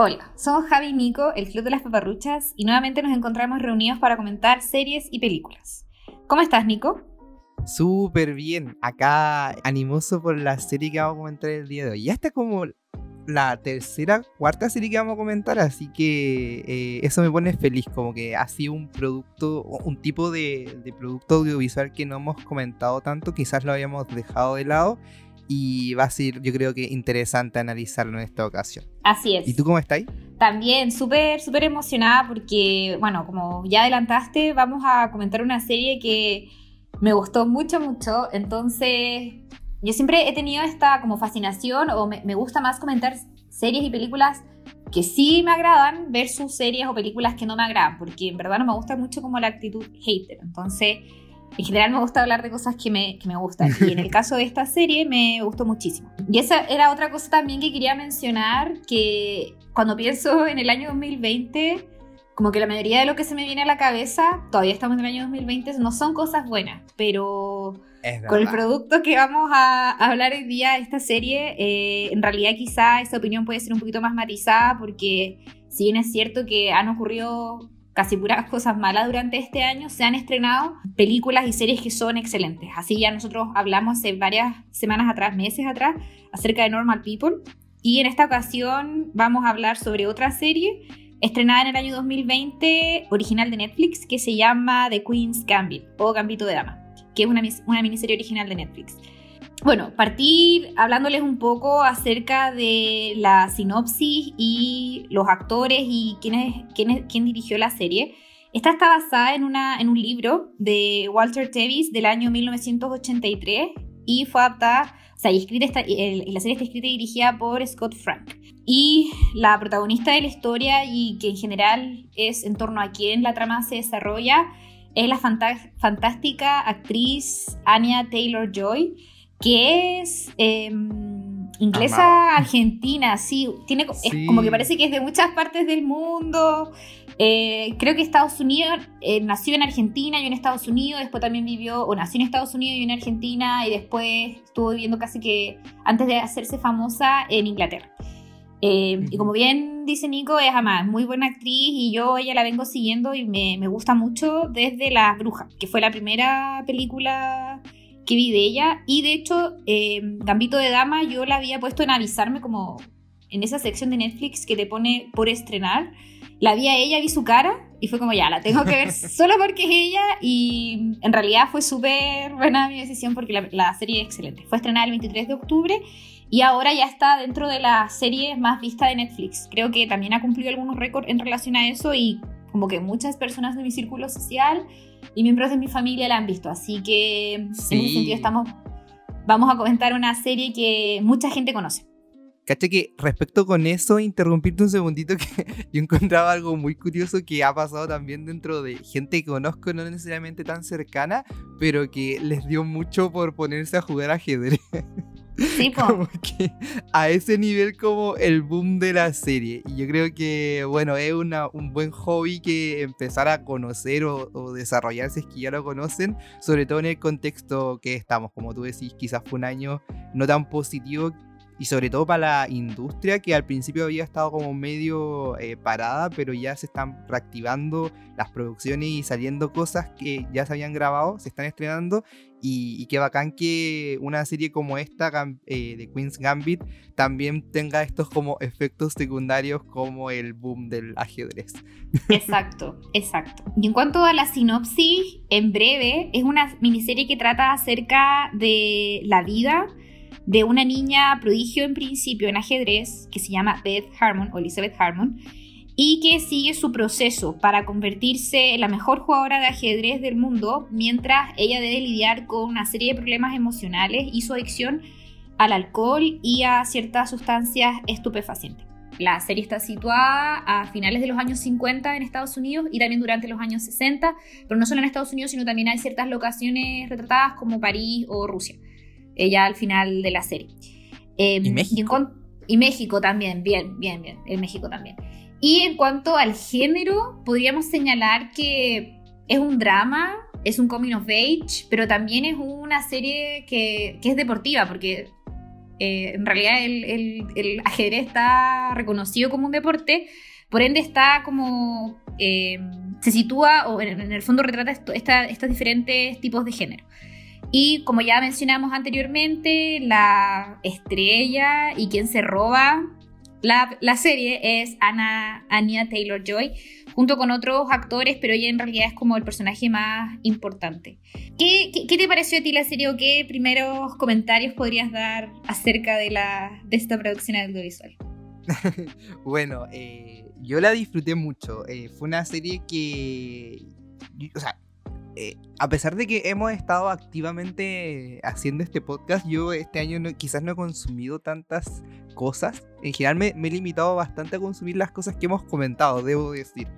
Hola, somos Javi y Nico, el Club de las Paparruchas, y nuevamente nos encontramos reunidos para comentar series y películas. ¿Cómo estás, Nico? Súper bien, acá animoso por la serie que vamos a comentar el día de hoy. Ya está como la tercera, cuarta serie que vamos a comentar, así que eh, eso me pone feliz, como que ha sido un producto, un tipo de, de producto audiovisual que no hemos comentado tanto, quizás lo habíamos dejado de lado y va a ser, yo creo que interesante analizarlo en esta ocasión. Así es. ¿Y tú cómo estás? También súper, súper emocionada porque, bueno, como ya adelantaste, vamos a comentar una serie que me gustó mucho, mucho. Entonces, yo siempre he tenido esta como fascinación o me, me gusta más comentar series y películas que sí me agradan versus series o películas que no me agradan, porque en verdad no me gusta mucho como la actitud hater. Entonces, en general me gusta hablar de cosas que me, que me gustan. Y en el caso de esta serie me gustó muchísimo. Y esa era otra cosa también que quería mencionar, que cuando pienso en el año 2020, como que la mayoría de lo que se me viene a la cabeza, todavía estamos en el año 2020, no son cosas buenas, pero con el producto que vamos a hablar hoy día, esta serie, eh, en realidad quizá esa opinión puede ser un poquito más matizada porque si bien es cierto que han ocurrido casi puras cosas malas durante este año, se han estrenado películas y series que son excelentes. Así ya nosotros hablamos hace varias semanas atrás, meses atrás, acerca de Normal People. Y en esta ocasión vamos a hablar sobre otra serie estrenada en el año 2020, original de Netflix, que se llama The Queen's Gambit o Gambito de Dama, que es una, una miniserie original de Netflix. Bueno, partir hablándoles un poco acerca de la sinopsis y los actores y quién, quién, dirigió la serie. Esta está basada en, una, en un libro de Walter Tevis del año 1983 y fue adaptada, o sea, y escrita la serie está escrita y dirigida por Scott Frank. Y la protagonista de la historia y que en general es en torno a quien la trama se desarrolla es la fantástica actriz Anya Taylor-Joy que es em, inglesa argentina, sí, tiene como que parece que es de muchas partes del mundo. Eh, creo que Estados Unidos eh, nació en Argentina y en Estados Unidos, después también vivió, o nació en Estados Unidos y en Argentina, y después estuvo viviendo casi que antes de hacerse famosa en Inglaterra. Eh, y como bien dice Nico, es además muy buena actriz y yo ella la vengo siguiendo y me, me gusta mucho desde Las Brujas, que fue la primera película que vi de ella. Y de hecho, eh, Gambito de Dama yo la había puesto en avisarme como en esa sección de Netflix que te pone por estrenar. La vi a ella, vi su cara y fue como ya, la tengo que ver solo porque es ella. Y en realidad fue súper buena mi decisión porque la, serie es excelente. Fue estrenada el 23 de octubre y ahora ya está dentro de la serie más vista de Netflix. Creo que también ha cumplido algunos récords en relación a eso y como que muchas personas de mi círculo social y miembros de mi familia la han visto. Así que en ese sentido estamos, vamos a comentar una serie que mucha gente conoce. Caché que respecto con eso, interrumpirte un segundito, que yo encontraba algo muy curioso que ha pasado también dentro de gente que conozco, no necesariamente tan cercana, pero que les dio mucho por ponerse a jugar ajedrez. Sí, como que a ese nivel como el boom de la serie. Y yo creo que, bueno, es una, un buen hobby que empezar a conocer o, o, desarrollarse es que ya lo conocen, sobre todo en el contexto que estamos. Como tú decís, quizás fue un año no tan positivo y sobre todo para la industria que al principio había estado como medio eh, parada, pero ya se están reactivando las producciones y saliendo cosas que ya se habían grabado, se están estrenando y, qué bacán que una serie como esta eh, de Queen's Gambit también tenga estos como efectos secundarios como el boom del ajedrez. Exacto, exacto. Y en cuanto a la sinopsis, en breve, es una miniserie que trata acerca de la vida de una niña prodigio en principio en ajedrez que se llama Beth Harmon o Elizabeth Harmon y que sigue su proceso para convertirse en la mejor jugadora de ajedrez del mundo mientras ella debe lidiar con una serie de problemas emocionales y su adicción al alcohol y a ciertas sustancias estupefacientes. La serie está situada a finales de los años 50 en Estados Unidos y también durante los años 60, pero no solo en Estados Unidos, sino también hay ciertas locaciones retratadas como París o Rusia ella al final de la serie. Em, ¿Y México? Y, México también, bien, bien, bien, en México también. Y en cuanto al género, podríamos señalar que es un drama, es un coming of age, pero también es una serie que, que es deportiva, porque Eh, en realidad el, ajedrez está reconocido como un deporte, por ende está como... Eh, se sitúa o en, el fondo retrata estos diferentes tipos de género. Y como ya mencionamos anteriormente, la estrella y quien se roba la, la serie es Anna, Anya Taylor Joy, junto con otros actores, pero ella en realidad es como el personaje más importante. ¿Qué, qué, te pareció a ti la serie o qué primeros comentarios podrías dar acerca de, la, de esta producción audiovisual? bueno, eh, yo la disfruté mucho. Eh, fue una serie que. O sea, eh, a pesar de que hemos estado activamente haciendo este podcast, yo este año quizás no he consumido tantas cosas. En general me, he limitado bastante a consumir las cosas que hemos comentado, debo decir.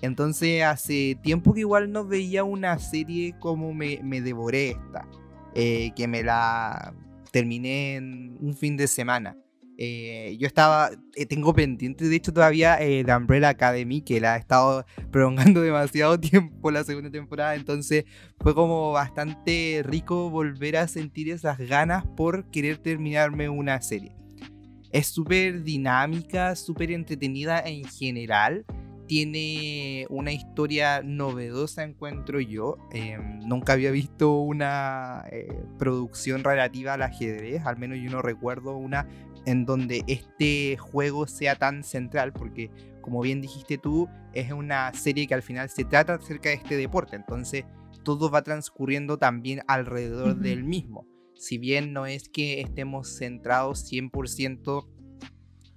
Entonces hace tiempo que igual no veía una serie como me, devoré esta. Eh, que me la terminé en un fin de semana. Eh, yo estaba, eh, tengo pendiente, de hecho, todavía eh, The Umbrella Academy, que la ha estado prolongando demasiado tiempo la segunda temporada, entonces fue como bastante rico volver a sentir esas ganas por querer terminarme una serie. Es súper dinámica, súper entretenida en general. Tiene una historia novedosa, encuentro yo. Em, nunca había visto una producción relativa al ajedrez, al menos yo no recuerdo una en donde este juego sea tan central, porque como bien dijiste tú, es una serie que al final se trata acerca de este deporte, entonces todo va transcurriendo también alrededor del mismo. Si bien no es que estemos centrados 100%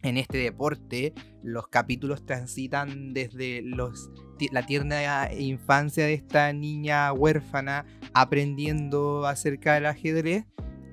en este deporte, los capítulos transitan desde los, la tierna infancia de esta niña huérfana aprendiendo acerca del ajedrez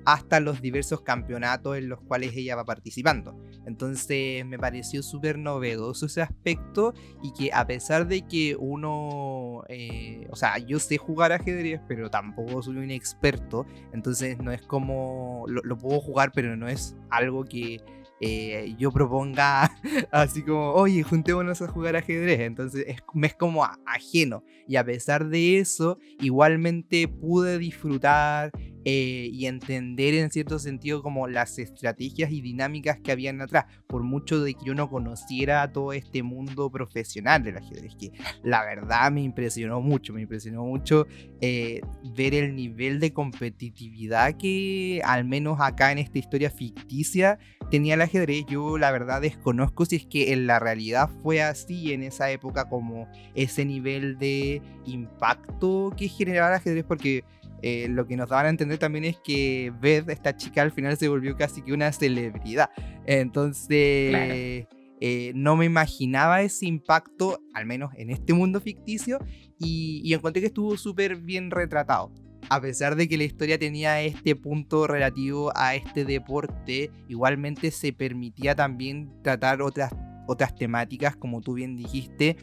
hasta los diversos campeonatos en los cuales ella va participando. Entonces me pareció súper novedoso ese aspecto y que a pesar de que uno, eh, o sea, yo sé jugar ajedrez, pero tampoco soy un experto, entonces no es como, lo, puedo jugar, pero no es algo que eh, yo proponga así como, oye, juntémonos a jugar ajedrez. Entonces es, me es como ajeno. Y a pesar de eso, igualmente pude disfrutar eh, y entender en cierto sentido como las estrategias y dinámicas que habían atrás, por mucho de que yo no conociera todo este mundo profesional del ajedrez, que la verdad me impresionó mucho, me impresionó mucho eh, ver el nivel de competitividad que al menos acá en esta historia ficticia tenía el ajedrez. Yo la verdad desconozco si es que en la realidad fue así en esa época como ese nivel de impacto que generaba el ajedrez, porque eh, lo que nos daban a entender también es que Beth, esta chica, al final se volvió casi que una celebridad. Entonces, eh, no me imaginaba ese impacto, al menos en este mundo ficticio, y, y encontré que estuvo súper bien retratado. A pesar de que la historia tenía este punto relativo a este deporte, igualmente se permitía también tratar otras, otras temáticas, como tú bien dijiste,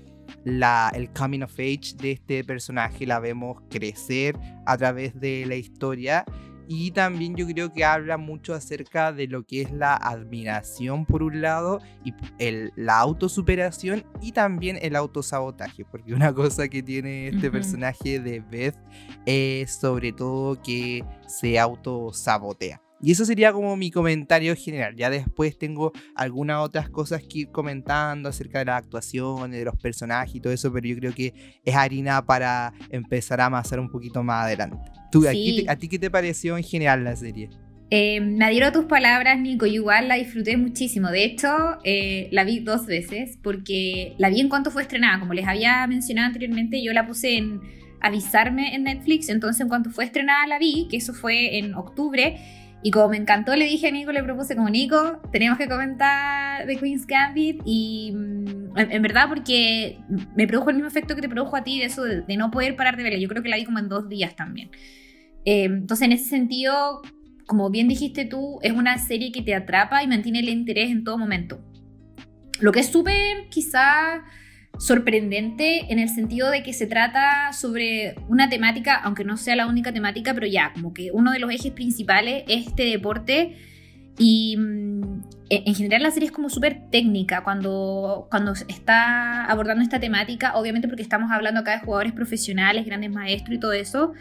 la, el coming of age de este personaje, la vemos crecer a través de la historia. Y también yo creo que habla mucho acerca de lo que es la admiración por un lado y el, la autosuperación y también el autosabotaje. Porque una cosa que tiene este personaje de Beth es sobre todo que se autosabotea. Y eso sería como mi comentario general. Ya después tengo algunas otras cosas que ir comentando acerca de la actuación, de los personajes y todo eso, pero yo creo que es harina para empezar a amasar un poquito más adelante. ¿Tú, ¿a, ti, qué te pareció en general la serie? Eh, me adhiero a tus palabras, Nico. Yo igual la disfruté muchísimo. De hecho, eh, la vi dos veces porque la vi en cuanto fue estrenada. Como les había mencionado anteriormente, yo la puse en avisarme en Netflix. Entonces, en cuanto fue estrenada, la vi, que eso fue en octubre. Y como me encantó, le dije a Nico, le propuse como Nico, tenemos que comentar The Queen's Gambit. Y mm, en, verdad, porque me produjo el mismo efecto que te produjo a ti, de eso de, no poder parar de verla. Yo creo que la vi como en dos días también. Eh, entonces, en ese sentido, como bien dijiste tú, es una serie que te atrapa y mantiene el interés en todo momento. Lo que es súper, quizá sorprendente en el sentido de que se trata sobre una temática, aunque no sea la única temática, pero ya, como que uno de los ejes principales es este deporte. Y mm, e, en general la serie es como súper técnica. Cuando, cuando está abordando esta temática, obviamente porque estamos hablando acá de jugadores profesionales, grandes maestros y todo eso,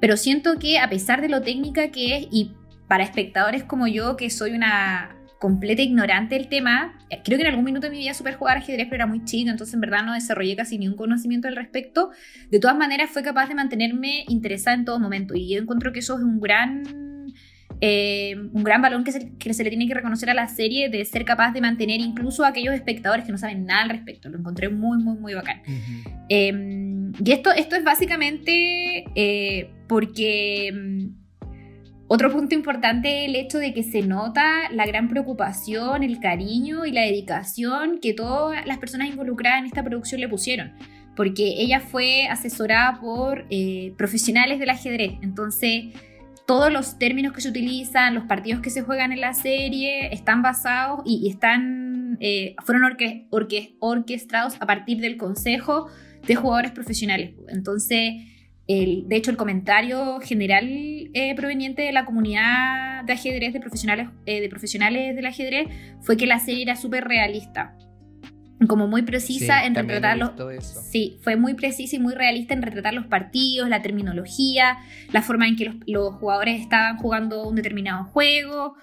pero siento que a pesar de lo técnica que es y para espectadores como yo, que soy una completa ignorante del tema, eh, creo que en algún minuto de mi vida supe jugar ajedrez, pero era muy chica, entonces en verdad no desarrollé casi ningún conocimiento al respecto. De todas maneras, fue capaz de mantenerme interesada en todo momento y yo encuentro que eso es un gran eh, un gran balón que se, que se, le tiene que reconocer a la serie de ser capaz de mantener incluso a aquellos espectadores que no saben nada al respecto. Lo encontré muy, muy, muy bacán. eh, y esto, esto es básicamente eh, porque mm, otro punto importante es el hecho de que se nota la gran preocupación, el cariño y la dedicación que todas las personas involucradas en esta producción le pusieron. Porque ella fue asesorada por eh, profesionales del ajedrez. Entonces todos los términos que se utilizan, los partidos que se juegan en la serie, están basados y, están, eh, fueron orque, orque, orquestados a partir del consejo de jugadores profesionales. Entonces, el, de hecho, el comentario general eh, proveniente de la comunidad de ajedrez, de profesionales, eh, de profesionales del ajedrez, fue que la serie era súper realista. Como muy precisa en retratar los sí fue muy precisa y muy realista en retratar los partidos la terminología la forma en que los, jugadores estaban jugando un determinado juego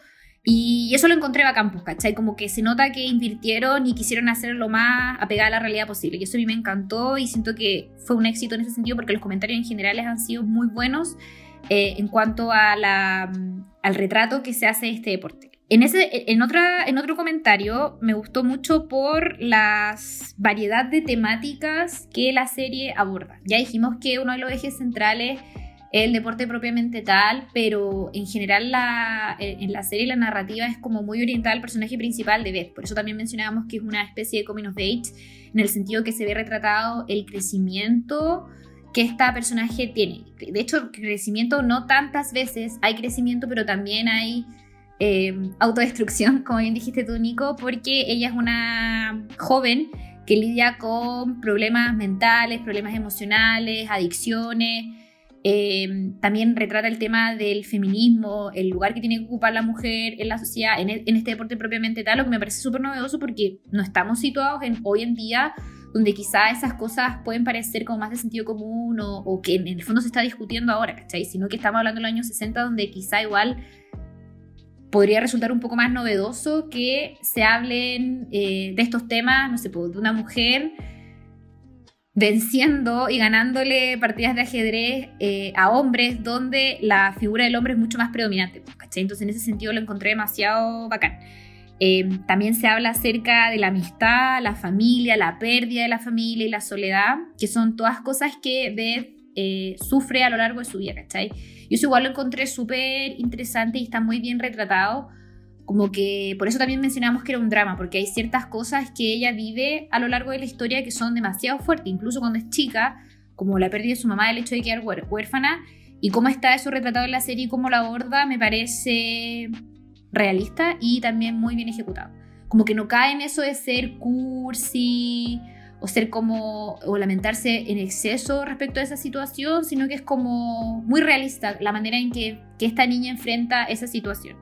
y eso lo encontré bacán pues, ¿cachai? como que se nota que invirtieron y quisieron hacer lo más apegado a la realidad posible y eso a mí me encantó y siento que fue un éxito en ese sentido porque los comentarios en general han sido muy buenos eh, en cuanto a la, al retrato que se hace de este deporte en, ese, en, otra, en otro comentario me gustó mucho por la variedad de temáticas que la serie aborda. Ya dijimos que uno de los ejes centrales es el deporte propiamente tal, pero en general la, en la serie la narrativa es como muy orientada al personaje principal de Beth. Por eso también mencionábamos que es una especie de coming of age, en el sentido que se ve retratado el crecimiento que esta personaje tiene. De hecho, crecimiento no tantas veces, hay crecimiento, pero también hay eh, autodestrucción, como bien dijiste tú, Nico, porque ella es una joven que lidia con problemas mentales, problemas emocionales, adicciones. Eh, también retrata el tema del feminismo, el lugar que tiene que ocupar la mujer en la sociedad, en, este deporte propiamente tal, lo que me parece súper novedoso porque no estamos situados en, hoy en día donde quizá esas cosas pueden parecer como más de sentido común o, o que en el fondo se está discutiendo ahora, ¿cachai? Sino que estamos hablando de los años 60 donde quizá igual podría resultar un poco más novedoso que se hablen eh, de estos temas, no sé, pues, de una mujer venciendo y ganándole partidas de ajedrez eh, a hombres donde la figura del hombre es mucho más predominante. Pues, ¿cachai? Entonces en ese sentido lo encontré demasiado bacán. Eh, también se habla acerca de la amistad, la familia, la pérdida de la familia y la soledad, que son todas cosas que Beth sufre a lo largo de su vida, ¿cachai? Yo eso igual lo encontré súper interesante y está muy bien retratado. Como que por eso también mencionamos que era un drama, porque hay ciertas cosas que ella vive a lo largo de la historia que son demasiado fuertes, incluso cuando es chica, como la pérdida de su mamá, el hecho de quedar huérfana, y cómo está eso retratado en la serie y cómo la aborda, me parece realista y también muy bien ejecutado. Como que no cae en eso de ser cursi o ser como, o lamentarse en exceso respecto a esa situación, sino que es como muy realista la manera en que, que esta niña enfrenta esa situación.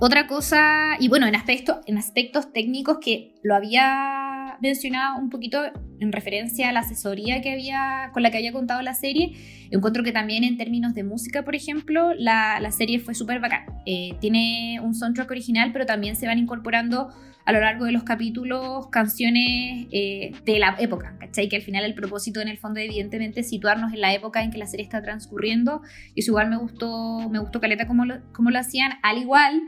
Otra cosa, y bueno, en, aspecto, en aspectos técnicos que lo había mencionado un poquito en referencia a la asesoría que había, con la que había contado la serie, encuentro que también en términos de música, por ejemplo, la, la serie fue súper bacán. Eh, tiene un soundtrack original, pero también se van incorporando a lo largo de los capítulos canciones eh, de la época, ¿cachai? Que al final el propósito en el fondo evidentemente es situarnos en la época en que la serie está transcurriendo y eso igual me gustó, me gustó Caleta como lo, como lo hacían, al igual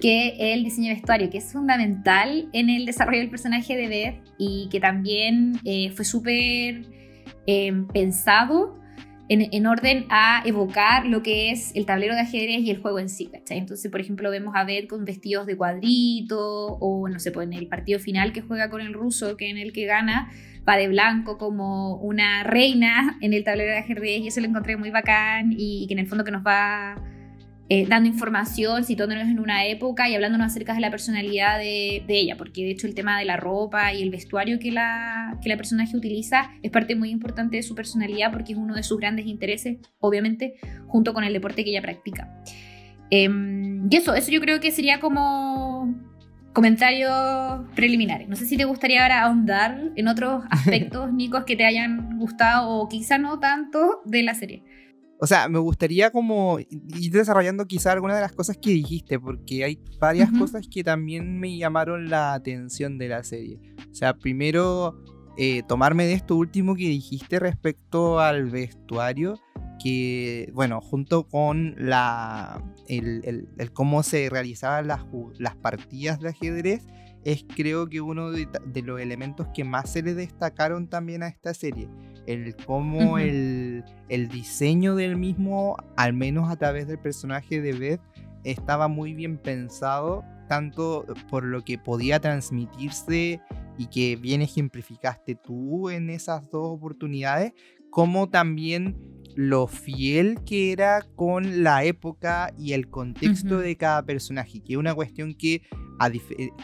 que el diseño de vestuario, que es fundamental en el desarrollo del personaje de Beth y que también eh, fue súper eh, pensado en, orden a evocar lo que es el tablero de ajedrez y el juego en sí. Entonces, por ejemplo, vemos a Beth con vestidos de cuadrito o, no sé, pues en el partido final que juega con el ruso, que en el que gana, va de blanco como una reina en el tablero de ajedrez y eso lo encontré muy bacán y que en el fondo que nos va eh, dando información, situándonos en una época y hablándonos acerca de la personalidad de, ella, porque de hecho el tema de la ropa y el vestuario que la, que la personaje utiliza es parte muy importante de su personalidad porque es uno de sus grandes intereses, obviamente, junto con el deporte que ella practica. Em, y eso, eso yo creo que sería como comentarios preliminares. No sé si te gustaría ahora ahondar en otros aspectos, Nicos, que te hayan gustado o quizá no tanto de la serie. O sea, me gustaría como ir desarrollando quizá algunas de las cosas que dijiste, porque hay varias cosas que también me llamaron la atención de la serie. O sea, primero, eh, tomarme de esto último que dijiste respecto al vestuario, que, bueno, junto con la, el, cómo se realizaban las, las partidas de ajedrez, es creo que uno de, los elementos que más se le destacaron también a esta serie. El cómo el, el, diseño del mismo, al menos a través del personaje de Beth, estaba muy bien pensado, tanto por lo que podía transmitirse y que bien ejemplificaste tú en esas dos oportunidades, como también lo fiel que era con la época y el contexto de cada personaje, que es una cuestión que,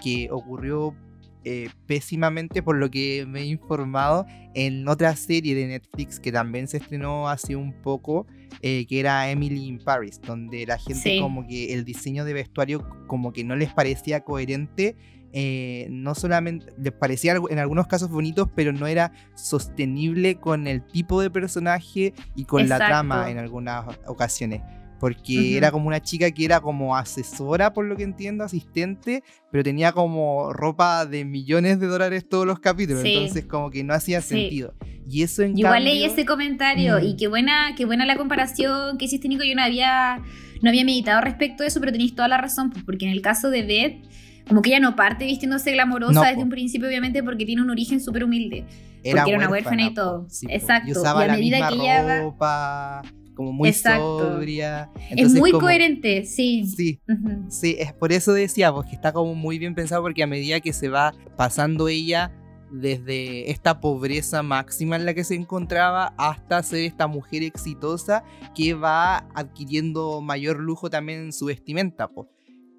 que ocurrió eh, pésimamente por lo que me he informado en otra serie de Netflix que también se estrenó hace un poco, eh, que era Emily in Paris, donde la gente como que el diseño de vestuario como que no les parecía coherente eh, no solamente les parecía en algunos casos bonitos, pero no era sostenible con el tipo de personaje y con la trama en algunas ocasiones. Porque era como una chica que era como asesora, por lo que entiendo, asistente, pero tenía como ropa de millones de dólares todos los capítulos. Entonces, como que no hacía sentido. Y eso en Igual leí ese comentario y qué buena, qué buena la comparación que hiciste, Nico. Yo no había, no había meditado respecto a eso, pero tenéis toda la razón, pues, porque en el caso de Beth como que ella no parte vistiéndose glamorosa desde un principio, obviamente, porque tiene un origen súper humilde. porque era una huérfana y todo. Exacto. Y, usaba a medida que ella ropa, como muy sobria. es muy coherente, sí. Sí, sí, es por eso decía, porque está como muy bien pensado, porque a medida que se va pasando ella desde esta pobreza máxima en la que se encontraba hasta ser esta mujer exitosa que va adquiriendo mayor lujo también en su vestimenta.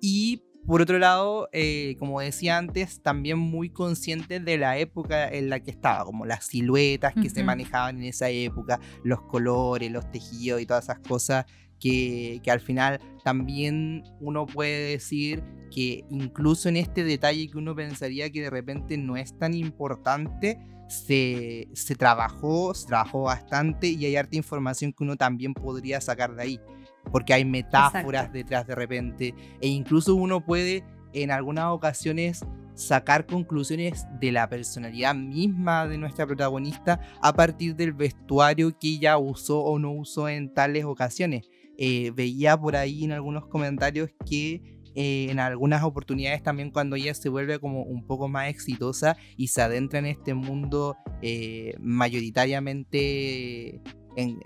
Y por otro lado, eh, como decía antes, también muy consciente de la época en la que estaba, como las siluetas que se manejaban en esa época, los colores, los tejidos y todas esas cosas que, que, al final también uno puede decir que incluso en este detalle que uno pensaría que de repente no es tan importante, se, se trabajó, se trabajó bastante y hay harta información que uno también podría sacar de ahí porque hay metáforas detrás de repente, e incluso uno puede en algunas ocasiones sacar conclusiones de la personalidad misma de nuestra protagonista a partir del vestuario que ella usó o no usó en tales ocasiones. Eh, veía por ahí en algunos comentarios que eh, en algunas oportunidades también cuando ella se vuelve como un poco más exitosa y se adentra en este mundo eh, mayoritariamente en,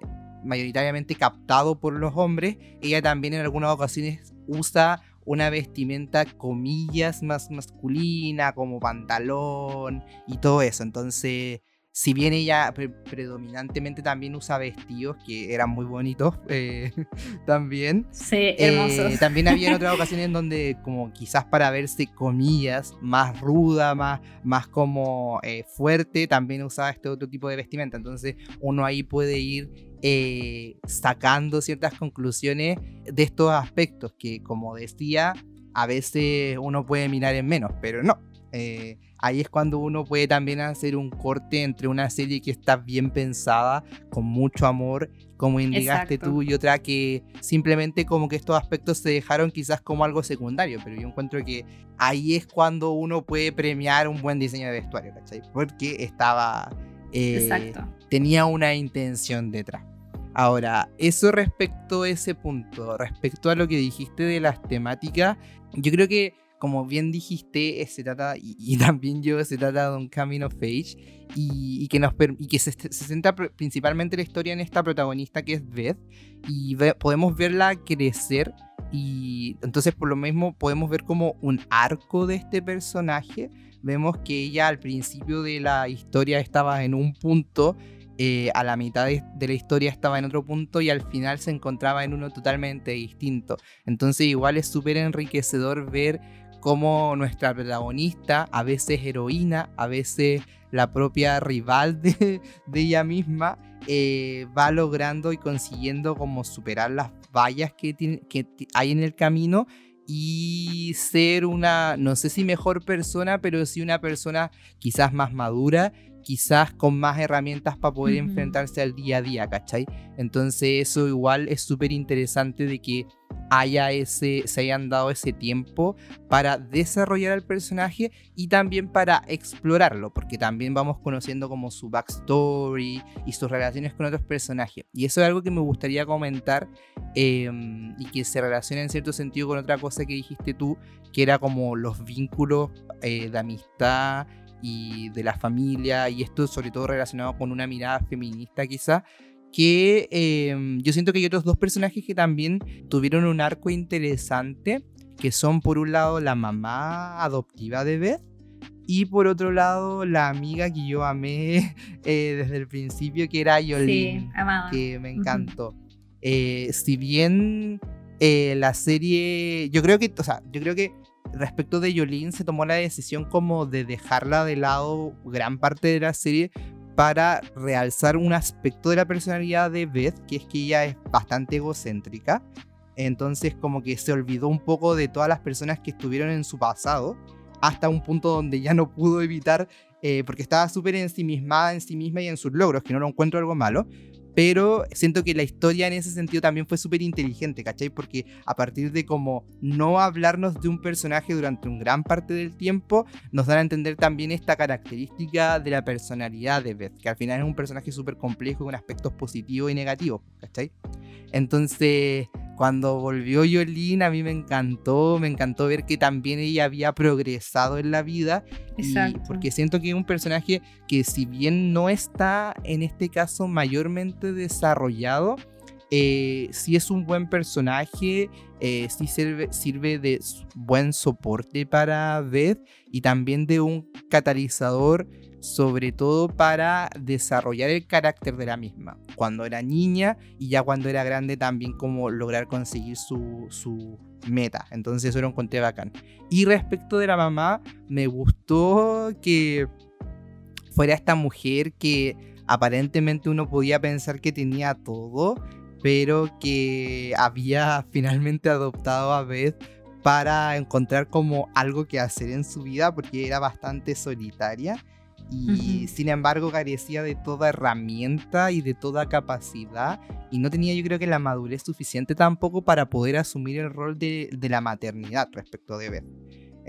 mayoritariamente captado por los hombres, ella también en algunas ocasiones usa una vestimenta, comillas, más masculina, como pantalón y todo eso. Entonces, si bien ella predominantemente también usa vestidos que eran muy bonitos eh, también. Sí, hermosos. Eh, también había en otras ocasiones en donde como quizás para verse comillas más ruda, más, más como eh, fuerte, también usaba este otro tipo de vestimenta. Entonces uno ahí puede ir sacando ciertas conclusiones de estos aspectos que como decía, a veces uno puede mirar en menos, pero no. Eh, ahí es cuando uno puede también hacer un corte entre una serie que está bien pensada, con mucho amor, como indicaste tú, y otra que simplemente como que estos aspectos se dejaron quizás como algo secundario, pero yo encuentro que ahí es cuando uno puede premiar un buen diseño de vestuario, ¿cachai? Porque estaba... Eh, tenía una intención detrás. Ahora, eso respecto a ese punto, respecto a lo que dijiste de las temáticas, yo creo que como bien dijiste, se trata, y, también yo, se trata de un coming of age, y, que, nos, y que se, centra principalmente la historia en esta protagonista que es Beth, y podemos verla crecer, y entonces por lo mismo podemos ver como un arco de este personaje, vemos que ella al principio de la historia estaba en un punto, eh, a la mitad de, la historia estaba en otro punto y al final se encontraba en uno totalmente distinto. Entonces igual es súper enriquecedor ver como nuestra protagonista, a veces heroína, a veces la propia rival de, ella misma, eh, va logrando y consiguiendo como superar las vallas que, que hay en el camino y ser una, no sé si mejor persona, pero sí una persona quizás más madura quizás con más herramientas para poder enfrentarse al día a día, ¿cachai? Entonces eso igual es súper interesante de que haya ese, se hayan dado ese tiempo para desarrollar al personaje y también para explorarlo, porque también vamos conociendo como su backstory y sus relaciones con otros personajes. Y eso es algo que me gustaría comentar em, y que se relaciona en cierto sentido con otra cosa que dijiste tú, que era como los vínculos eh, de amistad y de la familia, y esto sobre todo relacionado con una mirada feminista quizá, que em, yo siento que hay otros dos personajes que también tuvieron un arco interesante, que son por un lado la mamá adoptiva de Beth, y por otro lado, la amiga que yo amé eh, desde el principio, que era Yolene, que me encantó. Eh, si bien eh, la serie, yo creo que, o sea, yo creo que respecto de Yolene se tomó la decisión como de dejarla de lado gran parte de la serie para realzar un aspecto de la personalidad de Beth, que es que ella es bastante egocéntrica. Entonces como que se olvidó un poco de todas las personas que estuvieron en su pasado, hasta un punto donde ya no pudo evitar, eh, porque estaba súper ensimismada en sí misma y en sus logros, que no lo encuentro algo malo, pero siento que la historia en ese sentido también fue súper inteligente, ¿cachai? Porque a partir de como no hablarnos de un personaje durante un gran parte del tiempo, nos dan a entender también esta característica de la personalidad de Beth, que al final es un personaje súper complejo con aspectos positivos y negativos, ¿cachai? Entonces, cuando volvió Yolene, a mí me encantó, me encantó ver que también ella había progresado en la vida. Exacto. porque siento que es un personaje que si bien no está en este caso mayormente desarrollado, eh, sí es un buen personaje, eh, sí sirve, sirve de buen soporte para Beth y también de un catalizador sobre todo para desarrollar el carácter de la misma, cuando era niña y ya cuando era grande también como lograr conseguir su, meta, entonces eso era un conté bacán. Y respecto de la mamá, me gustó que fuera esta mujer que aparentemente uno podía pensar que tenía todo, pero que había finalmente adoptado a Beth para encontrar como algo que hacer en su vida porque era bastante solitaria y sin embargo carecía de toda herramienta y de toda capacidad y no tenía yo creo que la madurez suficiente tampoco para poder asumir el rol de, la maternidad respecto de Beth.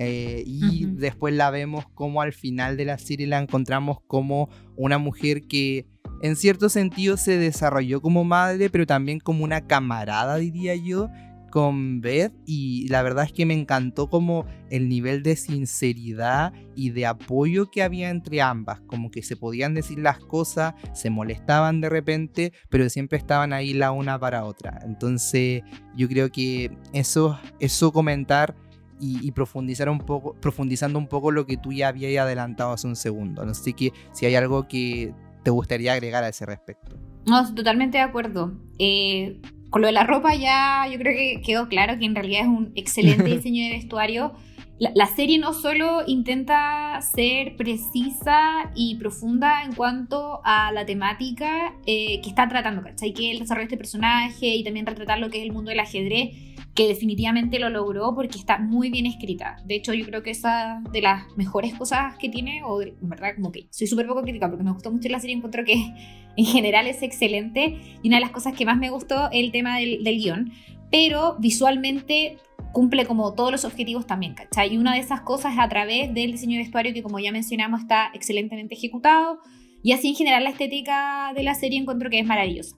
Eh, y después la vemos como al final de la serie la encontramos como una mujer que en cierto sentido se desarrolló como madre, pero también como una camarada, diría yo, con Beth y la verdad es que me encantó como el nivel de sinceridad y de apoyo que había entre ambas, como que se podían decir las cosas, se molestaban de repente, pero siempre estaban ahí la una para otra. Entonces yo creo que eso, eso comentar y, profundizar un poco, profundizando un poco lo que tú ya habías adelantado hace un segundo. No sé que si hay algo que te gustaría agregar a ese respecto. No, totalmente de acuerdo. Eh, con lo de la ropa ya yo creo que quedó claro que en realidad es un excelente diseño de vestuario. La, serie no solo intenta ser precisa y profunda en cuanto a la temática eh, que está tratando, ¿cachai? Que el desarrollo de este personaje y también retratar lo que es el mundo del ajedrez, que definitivamente lo logró porque está muy bien escrita. De hecho, yo creo que esa de las mejores cosas que tiene, o en verdad, como que soy súper poco crítica porque me gustó mucho la serie, encuentro que en general es excelente y una de las cosas que más me gustó es el tema del, del guion, pero visualmente cumple como todos los objetivos también, ¿cachai? Y una de esas cosas es a través del diseño de vestuario que como ya mencionamos está excelentemente ejecutado y así en general la estética de la serie encuentro que es maravillosa.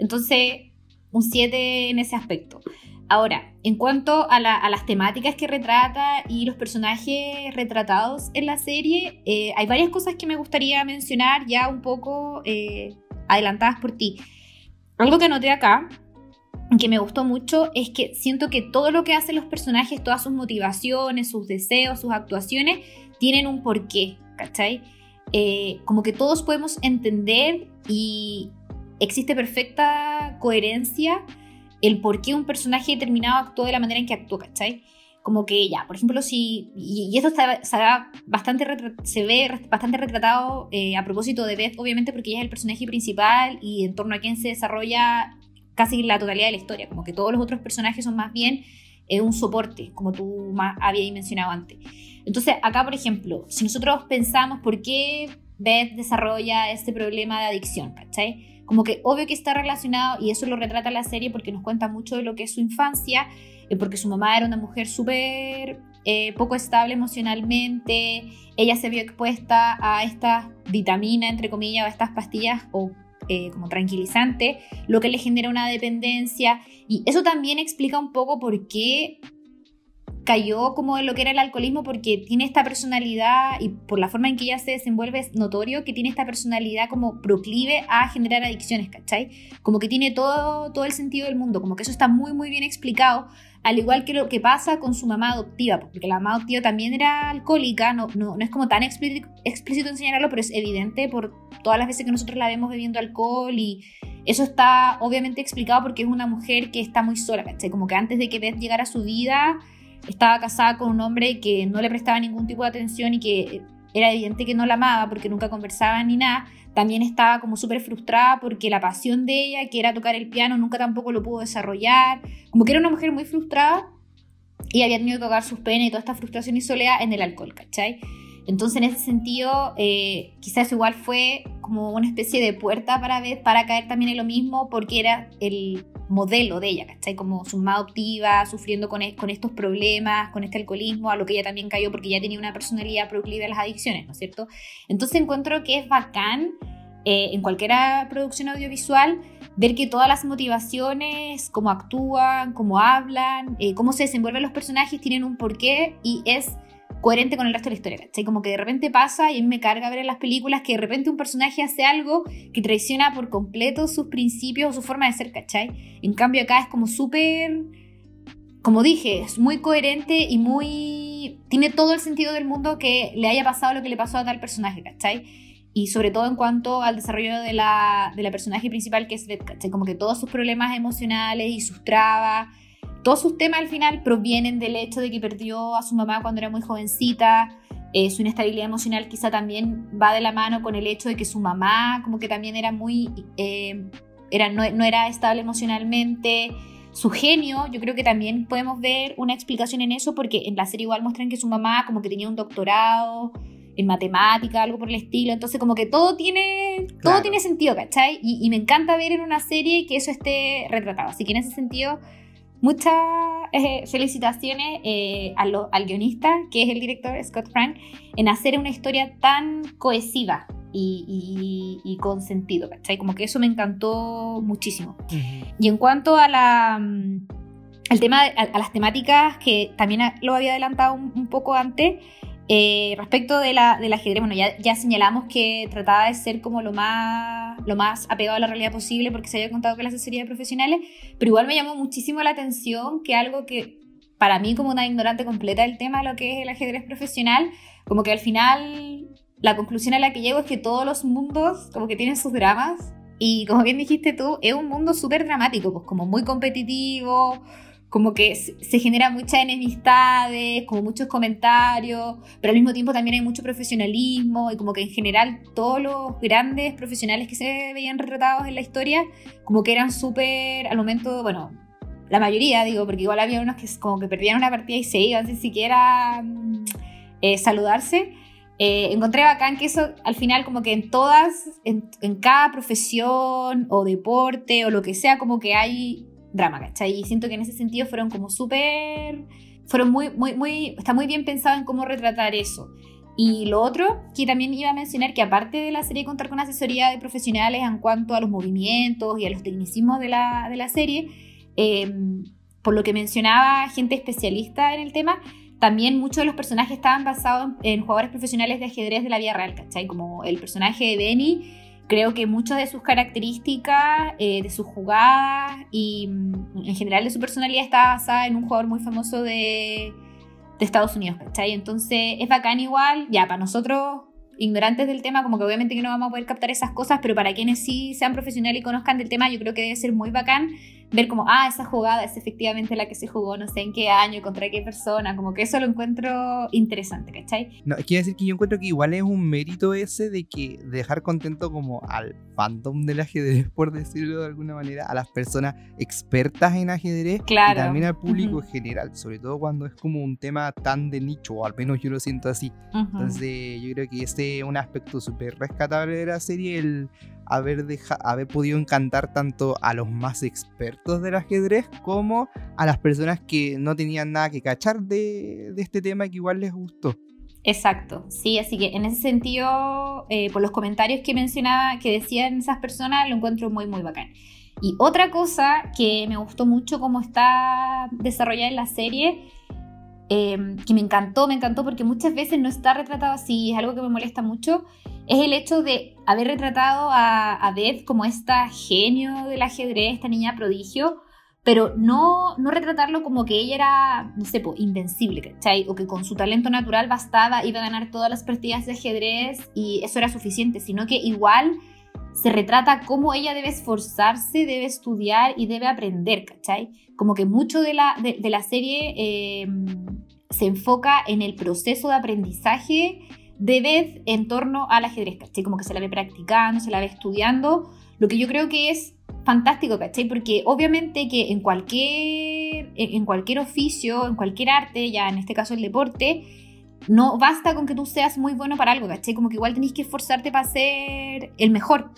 Entonces, un 7 en ese aspecto. Ahora, en cuanto a, las temáticas que retrata y los personajes retratados en la serie, eh, hay varias cosas que me gustaría mencionar ya un poco eh, adelantadas por ti. Algo que anoté acá, que me gustó mucho, es que siento que todo lo que hacen los personajes, todas sus motivaciones, sus deseos, sus actuaciones, tienen un porqué, ¿cachai? Eh, como que todos podemos entender y existe perfecta coherencia el por qué un personaje determinado actuó de la manera en que actuó, ¿cachai? Como que ya, por ejemplo, si. Y, esto está, se, bastante se ve bastante retratado eh, a propósito de Beth, obviamente, porque ella es el personaje principal y en torno a quien se desarrolla casi la totalidad de la historia. Como que todos los otros personajes son más bien eh, un soporte, como tú más habías mencionado antes. Entonces, acá, por ejemplo, si nosotros pensamos por qué Beth desarrolla este problema de adicción, ¿cachai? Como que obvio que está relacionado y eso lo retrata la serie porque nos cuenta mucho de lo que es su infancia, eh, porque su mamá era una mujer súper eh, poco estable emocionalmente, ella se vio expuesta a esta vitamina, entre comillas, o a estas pastillas o eh, como tranquilizante, lo que le genera una dependencia. Y eso también explica un poco por qué cayó como en lo que era el alcoholismo porque tiene esta personalidad y por la forma en que ella se desenvuelve es notorio que tiene esta personalidad como proclive a generar adicciones, ¿cachai? Como que tiene todo, todo el sentido del mundo, como que eso está muy muy bien explicado, al igual que lo que pasa con su mamá adoptiva, porque la mamá adoptiva también era alcohólica, no, no, no es como tan explícito, explícito enseñarlo, pero es evidente por todas las veces que nosotros la vemos bebiendo alcohol y eso está obviamente explicado porque es una mujer que está muy sola, ¿cachai? Como que antes de que Beth llegara a su vida, estaba casada con un hombre que no le prestaba ningún tipo de atención y que era evidente que no la amaba porque nunca conversaban ni nada, también estaba como súper frustrada porque la pasión de ella, que era tocar el piano, nunca tampoco lo pudo desarrollar, como que era una mujer muy frustrada y había tenido que tocar sus penas y toda esta frustración y soledad en el alcohol, ¿cachai? Entonces, en ese sentido, eh, quizás igual fue como una especie de puerta para ver, para caer también en lo mismo, porque era el modelo de ella, ¿cachai? Como su mamá adoptiva, sufriendo con, e, con estos problemas, con este alcoholismo, a lo que ella también cayó porque ya tenía una personalidad proclive a las adicciones, ¿no es cierto? Entonces encuentro que es bacán eh, en cualquier producción audiovisual ver que todas las motivaciones, cómo actúan, cómo hablan, eh, cómo se desenvuelven los personajes, tienen un porqué y es coherente con el resto de la historia, ¿cachai? Como que de repente pasa y me carga ver en las películas que de repente un personaje hace algo que traiciona por completo sus principios o su forma de ser, ¿cachai? En cambio acá es como súper, como dije, es muy coherente y muy... tiene todo el sentido del mundo que le haya pasado lo que le pasó a tal personaje, ¿cachai? Y sobre todo en cuanto al desarrollo de la, de la personaje principal que es Beth, ¿cachai? Como que todos sus problemas emocionales y sus trabas todos sus temas al final provienen del hecho de que perdió a su mamá cuando era muy jovencita. Eh, su inestabilidad emocional quizá también va de la mano con el hecho de que su mamá como que también era muy... Eh, era, no, no, era estable emocionalmente. Su genio, yo creo que también podemos ver una explicación en eso porque en la serie igual muestran que su mamá como que tenía un doctorado en matemática, algo por el estilo. Entonces, como que todo tiene, todo tiene sentido, ¿cachai? Y, y, me encanta ver en una serie que eso esté retratado. Así que en ese sentido, Muchas eh, felicitaciones eh, al guionista, que es el director Scott Frank, en hacer una historia tan cohesiva y, con sentido, ¿cachai? Como que eso me encantó muchísimo. Y en cuanto a la... Mm, al tema, a, las temáticas que también lo había adelantado un poco antes, eh, respecto de la, del ajedrez, bueno, ya, ya, señalamos que trataba de ser como lo más, lo más apegado a la realidad posible porque se había contado con las asesorías de profesionales, pero igual me llamó muchísimo la atención que algo que para mí como una ignorante completa del tema lo que es el ajedrez profesional, como que al final la conclusión a la que llego es que todos los mundos como que tienen sus dramas y como bien dijiste tú, es un mundo súper dramático, pues como muy competitivo, como que se genera muchas enemistades, como muchos comentarios, pero al mismo tiempo también hay mucho profesionalismo y como que en general todos los grandes profesionales que se veían retratados en la historia, como que eran súper, al momento, bueno, la mayoría digo, porque igual había unos que como que perdían una partida y se iban sin siquiera mm, eh, saludarse. Eh, encontré bacán que eso al final como que en todas, en, en cada profesión o deporte o lo que sea, como que hay drama, ¿cachai? Y siento que en ese sentido fueron como súper, fueron muy, muy, muy, está muy bien pensado en cómo retratar eso. Y lo otro que también iba a mencionar, que aparte de la serie contar con asesoría de profesionales en cuanto a los movimientos y a los tecnicismos de la, de la serie, em, por lo que mencionaba gente especialista en el tema, también muchos de los personajes estaban basados en, jugadores profesionales de ajedrez de la vida real, ¿cachai? Como el personaje de Benny creo que muchas de sus características, eh, de sus jugadas y mm, en general de su personalidad está basada en un jugador muy famoso de, de Estados Unidos, ¿cachai? Entonces es bacán igual, ya para nosotros ignorantes del tema, como que obviamente que no vamos a poder captar esas cosas, pero para quienes sí sean profesionales y conozcan del tema, yo creo que debe ser muy bacán ver como, ah, esa jugada es efectivamente la que se jugó, no sé en qué año, contra qué persona, como que eso lo encuentro interesante, ¿cachai? No, quiere decir que yo encuentro que igual es un mérito ese de que dejar contento como al fandom del ajedrez, por decirlo de alguna manera, a las personas expertas en ajedrez claro. y también al público en general, sobre todo cuando es como un tema tan de nicho, o al menos yo lo siento así. Entonces yo creo que ese es un aspecto súper rescatable de la serie, el haber, haber podido encantar tanto a los más expertos del ajedrez como a las personas que no tenían nada que cachar de, este tema que igual les gustó. Exacto, sí, así que en ese sentido, eh, por los comentarios que mencionaba, que decían esas personas, lo encuentro muy, muy bacán. Y otra cosa que me gustó mucho cómo está desarrollada en la serie, em, que me encantó, me encantó porque muchas veces no está retratado así, es algo que me molesta mucho, es el hecho de haber retratado a, a Beth como esta genio del ajedrez, esta niña prodigio, pero no, no retratarlo como que ella era, no sé, invencible, ¿cachai? O que con su talento natural bastaba, iba a ganar todas las partidas de ajedrez y eso era suficiente, sino que igual se retrata cómo ella debe esforzarse, debe estudiar y debe aprender, ¿cachai? Como que mucho de la, de, la serie eh, se enfoca en el proceso de aprendizaje de Beth en torno al ajedrez, ¿cachai? Como que se la ve practicando, se la ve estudiando, lo que yo creo que es fantástico, ¿cachai? Porque obviamente que en cualquier, en cualquier oficio, en cualquier arte, ya en este caso el deporte, no basta con que tú seas muy bueno para algo, ¿cachai? Como que igual tenés que esforzarte para ser el mejor.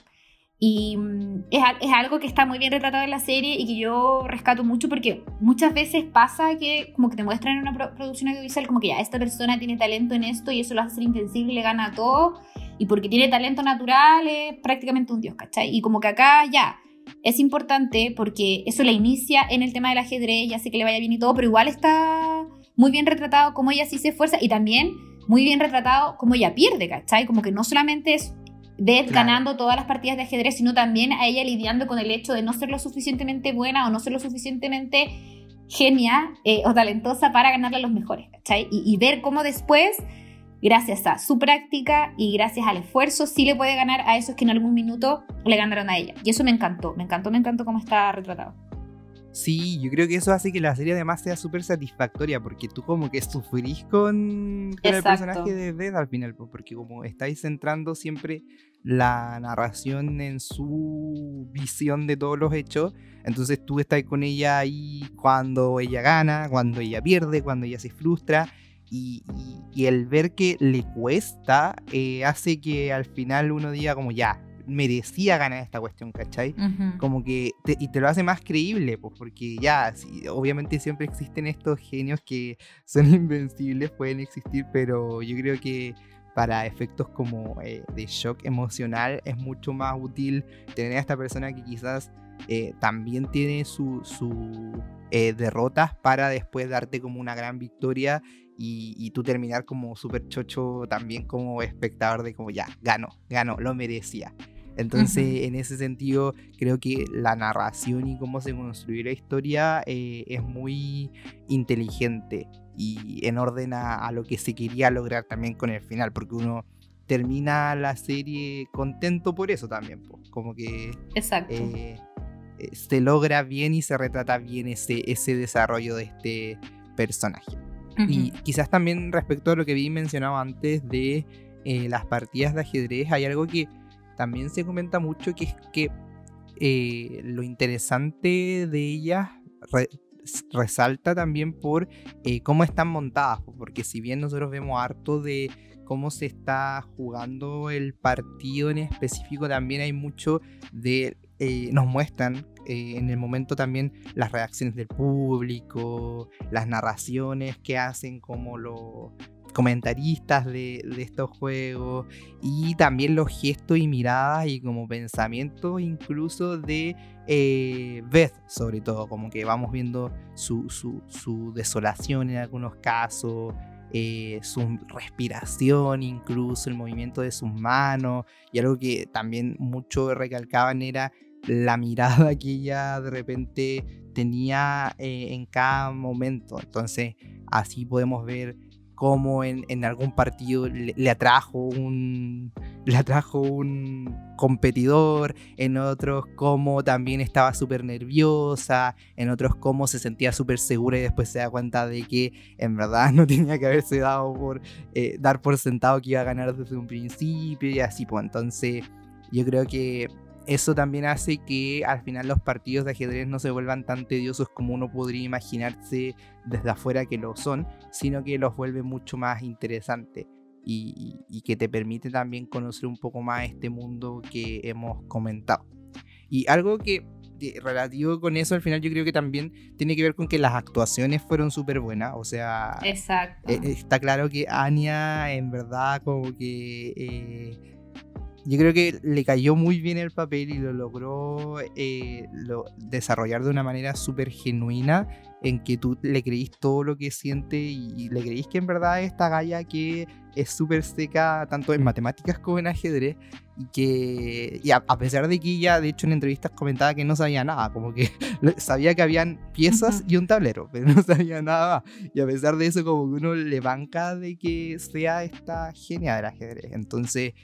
Y mm, es, es, algo que está muy bien retratado en la serie y que yo rescato mucho porque muchas veces pasa que como que te muestran en una producción audiovisual como que ya esta persona tiene talento en esto y eso lo hace ser invencible le gana a todo y porque tiene talento natural es prácticamente un dios, ¿cachai? Y como que acá ya es importante porque eso la inicia en el tema del ajedrez, ya sé que le vaya bien y todo, pero igual está muy bien retratado como ella sí se esfuerza y también muy bien retratado como ella pierde, ¿cachai? Como que no solamente es Beth ganando todas las partidas de ajedrez, sino también a ella lidiando con el hecho de no ser lo suficientemente buena o no ser lo suficientemente genia eh, o talentosa para ganarle a los mejores, ¿cachai? Y, ver cómo después, gracias a su práctica y gracias al esfuerzo, sí le puede ganar a esos que en algún minuto le ganaron a ella. Y eso me encantó, me encantó, me encantó cómo está retratado. Sí, yo creo que eso hace que la serie además sea súper satisfactoria, porque tú como que sufrís con, el personaje de Beth al final, porque como estáis centrando siempre la narración en su visión de todos los hechos, entonces tú estás con ella ahí cuando ella gana, cuando ella pierde, cuando ella se frustra, y, el ver que le cuesta eh, hace que al final uno diga como ya, merecía ganar esta cuestión, ¿cachai? Como que, y te lo hace más creíble, pues, porque ya, obviamente siempre existen estos genios que son invencibles, pueden existir, pero yo creo que para efectos como eh, de shock emocional es mucho más útil tener a esta persona que quizás eh, también tiene sus su, eh, derrotas para después darte como una gran victoria y, y tú terminar como súper chocho también como espectador de como ya, ganó, ganó, lo merecía. Entonces, en ese sentido, creo que la narración y cómo se construye la historia eh, es muy inteligente y en orden a, lo que se quería lograr también con el final, porque uno termina la serie contento por eso también, como que eh, eh, se logra bien y se retrata bien ese, ese desarrollo de este personaje. Y quizás también respecto a lo que vi mencionado antes de las partidas de ajedrez, hay algo que también se comenta mucho que es que eh, lo interesante de ellas resalta también por eh, cómo están montadas, porque si bien nosotros vemos harto de cómo se está jugando el partido en específico, también hay mucho de, eh, nos muestran en el momento también las reacciones del público, las narraciones que hacen como lo, comentaristas de, estos juegos y también los gestos y miradas y como pensamientos incluso de eh, Beth sobre todo, como que vamos viendo su, su, desolación en algunos casos, eh, su respiración incluso, el movimiento de sus manos y algo que también mucho recalcaban era la mirada que ella de repente tenía eh, en cada momento. Entonces así podemos ver cómo en, algún partido le, atrajo un, la trajo un competidor, en otros cómo también estaba súper nerviosa, en otros cómo se sentía súper segura y después se da cuenta de que en verdad no tenía que haberse dado por eh, dar por sentado que iba a ganar desde un principio y así, pues entonces yo creo que eso también hace que al final los partidos de ajedrez no se vuelvan tan tediosos como uno podría imaginarse desde afuera que lo son, sino que los vuelve mucho más interesantes y, que te permite también conocer un poco más este mundo que hemos comentado. Y algo que relativo con eso al final yo creo que también tiene que ver con que las actuaciones fueron súper buenas, o sea, Exacto. E, está claro que Anya en verdad como que... Eh, yo creo que le cayó muy bien el papel y lo logró eh, desarrollar de una manera súper genuina en que tú le creís todo lo que siente y, le creís que en verdad esta galla que es súper seca tanto en matemáticas como en ajedrez y que y a, pesar de que ella de hecho en entrevistas comentaba que no sabía nada, como que sabía que habían piezas y un tablero, pero no sabía nada más. Y a pesar de eso como que uno le banca de que sea esta genia del ajedrez. Entonces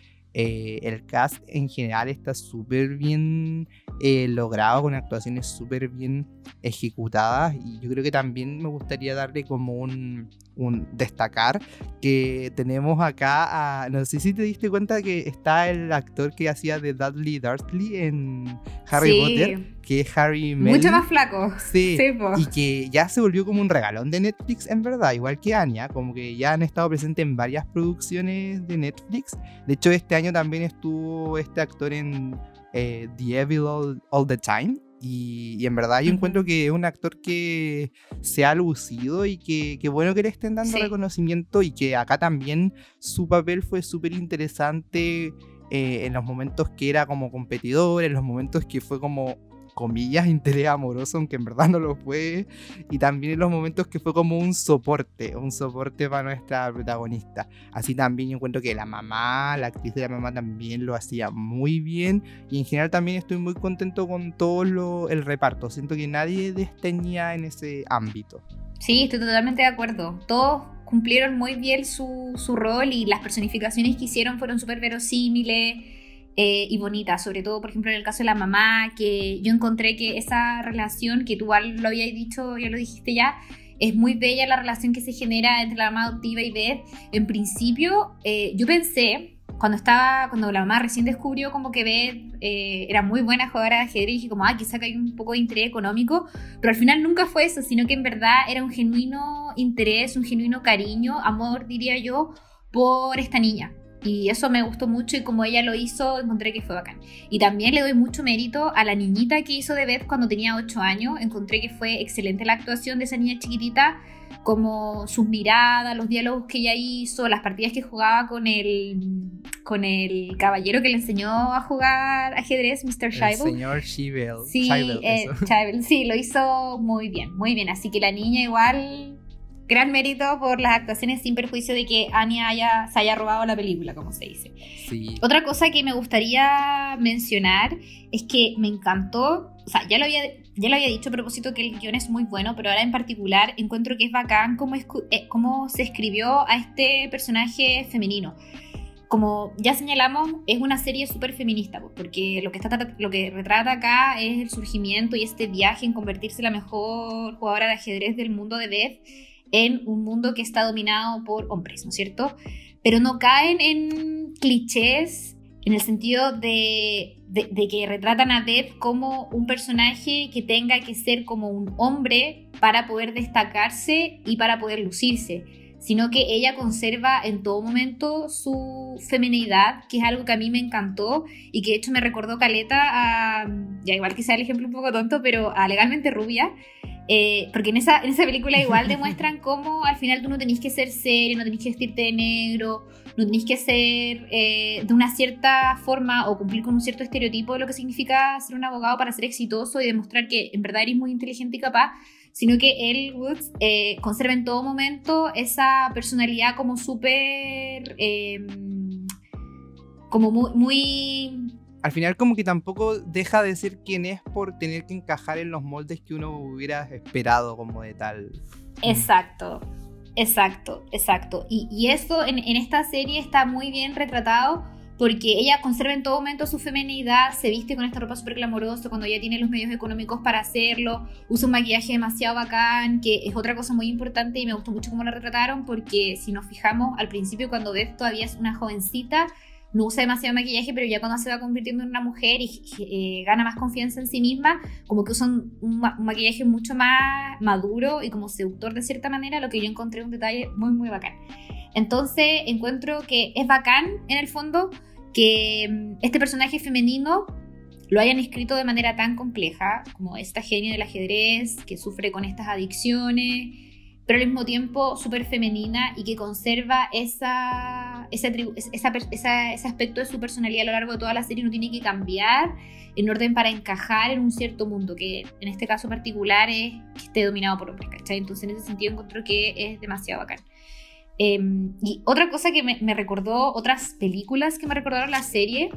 eh, el cast en general está súper bien eh, logrado, con actuaciones súper bien ejecutadas. Y yo creo que también me gustaría darle como un, un, destacar que tenemos acá a. No sé si te diste cuenta que está el actor que hacía de Dudley Dursley en Harry Potter, que es Harry Mucho más flaco. Sí. y que ya se volvió como un regalón de Netflix, en verdad, igual que Anya, como que ya han estado presentes en varias producciones de Netflix. De hecho, este año también estuvo este actor en eh, The Evil All the Time. Y, en verdad yo encuentro que es un actor que se ha lucido y que, bueno que le estén dando reconocimiento y que acá también su papel fue súper interesante eh, en los momentos que era como competidor, en los momentos que fue como comillas, interés amoroso, aunque en verdad no lo fue. Y también en los momentos que fue como un soporte, un soporte para nuestra protagonista. Así también yo encuentro que la mamá, la actriz de la mamá también lo hacía muy bien. Y en general también estoy muy contento con todo el reparto. Siento que nadie desteñía en ese ámbito. Sí, estoy totalmente de acuerdo. Todos cumplieron muy bien su, su rol y las personificaciones que hicieron fueron súper verosímiles eh, y bonita, sobre todo, por ejemplo, en el caso de la mamá, que yo encontré que esa relación, que tú lo habías dicho, ya lo dijiste ya, es muy bella la relación que se genera entre la mamá adoptiva y Beth. En principio, eh, yo pensé, cuando estaba, cuando la mamá recién descubrió como que Beth eh, era muy buena jugadora de ajedrez, dije como, ah, quizá que hay un poco de interés económico, pero al final nunca fue eso, sino que en verdad era un genuino interés, un genuino cariño, amor, diría yo, por esta niña. Y eso me gustó mucho y como ella lo hizo, encontré que fue bacán. Y también le doy mucho mérito a la niñita que hizo de Beth cuando tenía 8 años. Encontré que fue excelente la actuación de esa niña chiquitita, como sus miradas, los diálogos que ella hizo, las partidas que jugaba con el, con el caballero que le enseñó a jugar ajedrez, Mr. Scheibel. El señor Scheibel. Sí, eh, sí, lo hizo muy bien, muy bien. Así que la niña igual gran mérito por las actuaciones sin perjuicio de que Anya haya, se haya robado la película, como se dice. Otra cosa que me gustaría mencionar es que me encantó, o sea, ya lo había, ya lo había dicho a propósito que el guion es muy bueno, pero ahora en particular encuentro que es bacán cómo, eh, cómo se escribió a este personaje femenino como ya señalamos, es una serie súper feminista, porque lo que, está, lo que retrata acá es el surgimiento y este viaje en convertirse en la mejor jugadora de ajedrez del mundo de Beth en un mundo que está dominado por hombres, ¿no es cierto? Pero no caen en clichés en el sentido de, que retratan a Beth como un personaje que tenga que ser como un hombre para poder destacarse y para poder lucirse, sino que ella conserva en todo momento su feminidad, que es algo que a mí me encantó y que de hecho me recordó Caleta a, ya igual que sea el ejemplo un poco tonto, pero a Legalmente Rubia, eh, porque en esa, en esa película igual demuestran cómo al final tú no tenés que ser serio, no tenés que vestirte de negro, no tenés que ser eh, de una cierta forma o cumplir con un cierto estereotipo de lo que significa ser un abogado para ser exitoso y demostrar que en verdad eres muy inteligente y capaz, sino que él, Woods, eh, conserva en todo momento esa personalidad como súper... Em, como muy, muy al final como que tampoco deja de ser quien es por tener que encajar en los moldes que uno hubiera esperado como de tal. Exacto, exacto, exacto. Y, y eso en, esta serie está muy bien retratado porque ella conserva en todo momento su feminidad, se viste con esta ropa súper glamorosa cuando ella tiene los medios económicos para hacerlo, usa un maquillaje demasiado bacán, que es otra cosa muy importante y me gustó mucho cómo la retrataron, porque si nos fijamos al principio cuando Beth todavía es una jovencita, no usa demasiado maquillaje, pero ya cuando se va convirtiendo en una mujer y eh, gana más confianza en sí misma, como que usa un, un, maquillaje mucho más maduro y como seductor de cierta manera, lo que yo encontré un detalle muy, muy bacán. Entonces encuentro que es bacán en el fondo que mm, este personaje femenino lo hayan escrito de manera tan compleja, como esta genio del ajedrez que sufre con estas adicciones, pero al mismo tiempo súper femenina y que conserva esa, esa, esa, ese aspecto de su personalidad a lo largo de toda la serie, no tiene que cambiar en orden para encajar en un cierto mundo, que en este caso particular es que esté dominado por hombres, ¿cachai? Entonces en ese sentido encuentro que es demasiado bacán. Em, y otra cosa que me, recordó, otras películas que me recordaron la serie,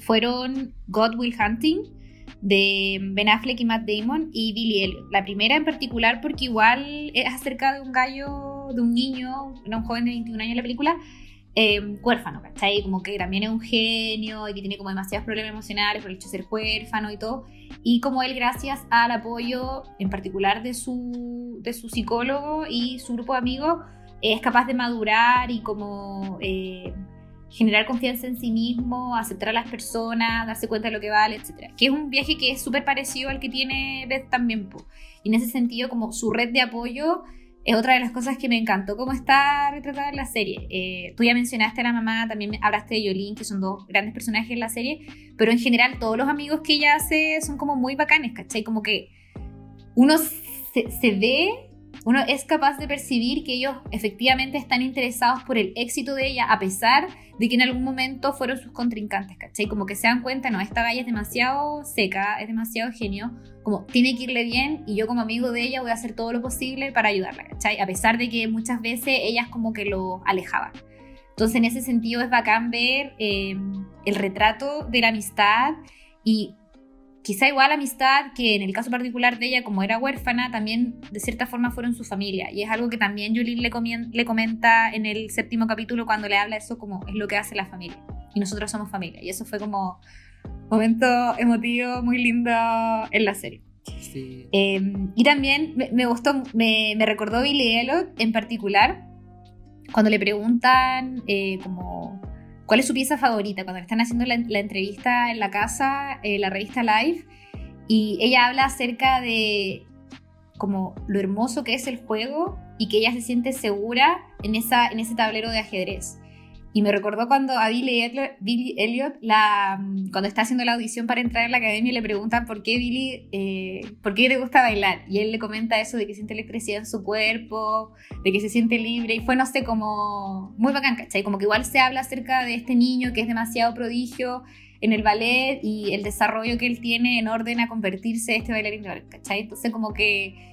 fueron God Will Hunting de Ben Affleck y Matt Damon y Billy Elliot. La primera en particular porque igual es acerca de un gallo, de un niño, un joven de 21 años en la película, eh, huérfano, ¿cachai? Como que también es un genio y que tiene como demasiados problemas emocionales por el hecho de ser huérfano y todo. Y como él, gracias al apoyo en particular de su, de su psicólogo y su grupo de amigos, es capaz de madurar y como eh, generar confianza en sí mismo, aceptar a las personas, darse cuenta de lo que vale, etc. Que es un viaje que es súper parecido al que tiene Beth también. Y en ese sentido, como su red de apoyo es otra de las cosas que me encantó cómo está retratada en la serie. Eh, tú ya mencionaste a la mamá, también hablaste de Yolín, que son dos grandes personajes en la serie, pero en general todos los amigos que ella hace son como muy bacanes, ¿cachai? Como que uno se ve uno es capaz de percibir que ellos efectivamente están interesados por el éxito de ella, a pesar de que en algún momento fueron sus contrincantes, ¿cachai? Como que se dan cuenta, no, esta galla es demasiado seca, es demasiado genio, como tiene que irle bien y yo como amigo de ella voy a hacer todo lo posible para ayudarla, ¿cachai? A pesar de que muchas veces ellas como que lo alejaban. Entonces en ese sentido es bacán ver eh, el retrato de la amistad y quizá igual amistad que en el caso particular de ella, como era huérfana, también de cierta forma fueron su familia. Y es algo que también Julín le, le comenta en el séptimo capítulo cuando le habla eso como es lo que hace la familia. Y nosotros somos familia. Y eso fue como momento emotivo muy lindo en la serie. Em, y también me, gustó, me, me, recordó Billy Elliot en particular, cuando le preguntan eh, como ¿Cuál es su pieza favorita? Cuando le están haciendo la, entrevista en la casa, eh, la revista Live, y ella habla acerca de como lo hermoso que es el juego y que ella se siente segura en, esa, en ese tablero de ajedrez. Y me recordó cuando a Billy Elliot, la, mm, cuando está haciendo la audición para entrar en la academia, le preguntan por qué Billy, eh, por qué le gusta bailar. Y él le comenta eso de que siente electricidad en su cuerpo, de que se siente libre. Y fue, no sé, como muy bacán, ¿cachai? Como que igual se habla acerca de este niño que es demasiado prodigio en el ballet y el desarrollo que él tiene en orden a convertirse en este bailarín, ¿cachai? Entonces como que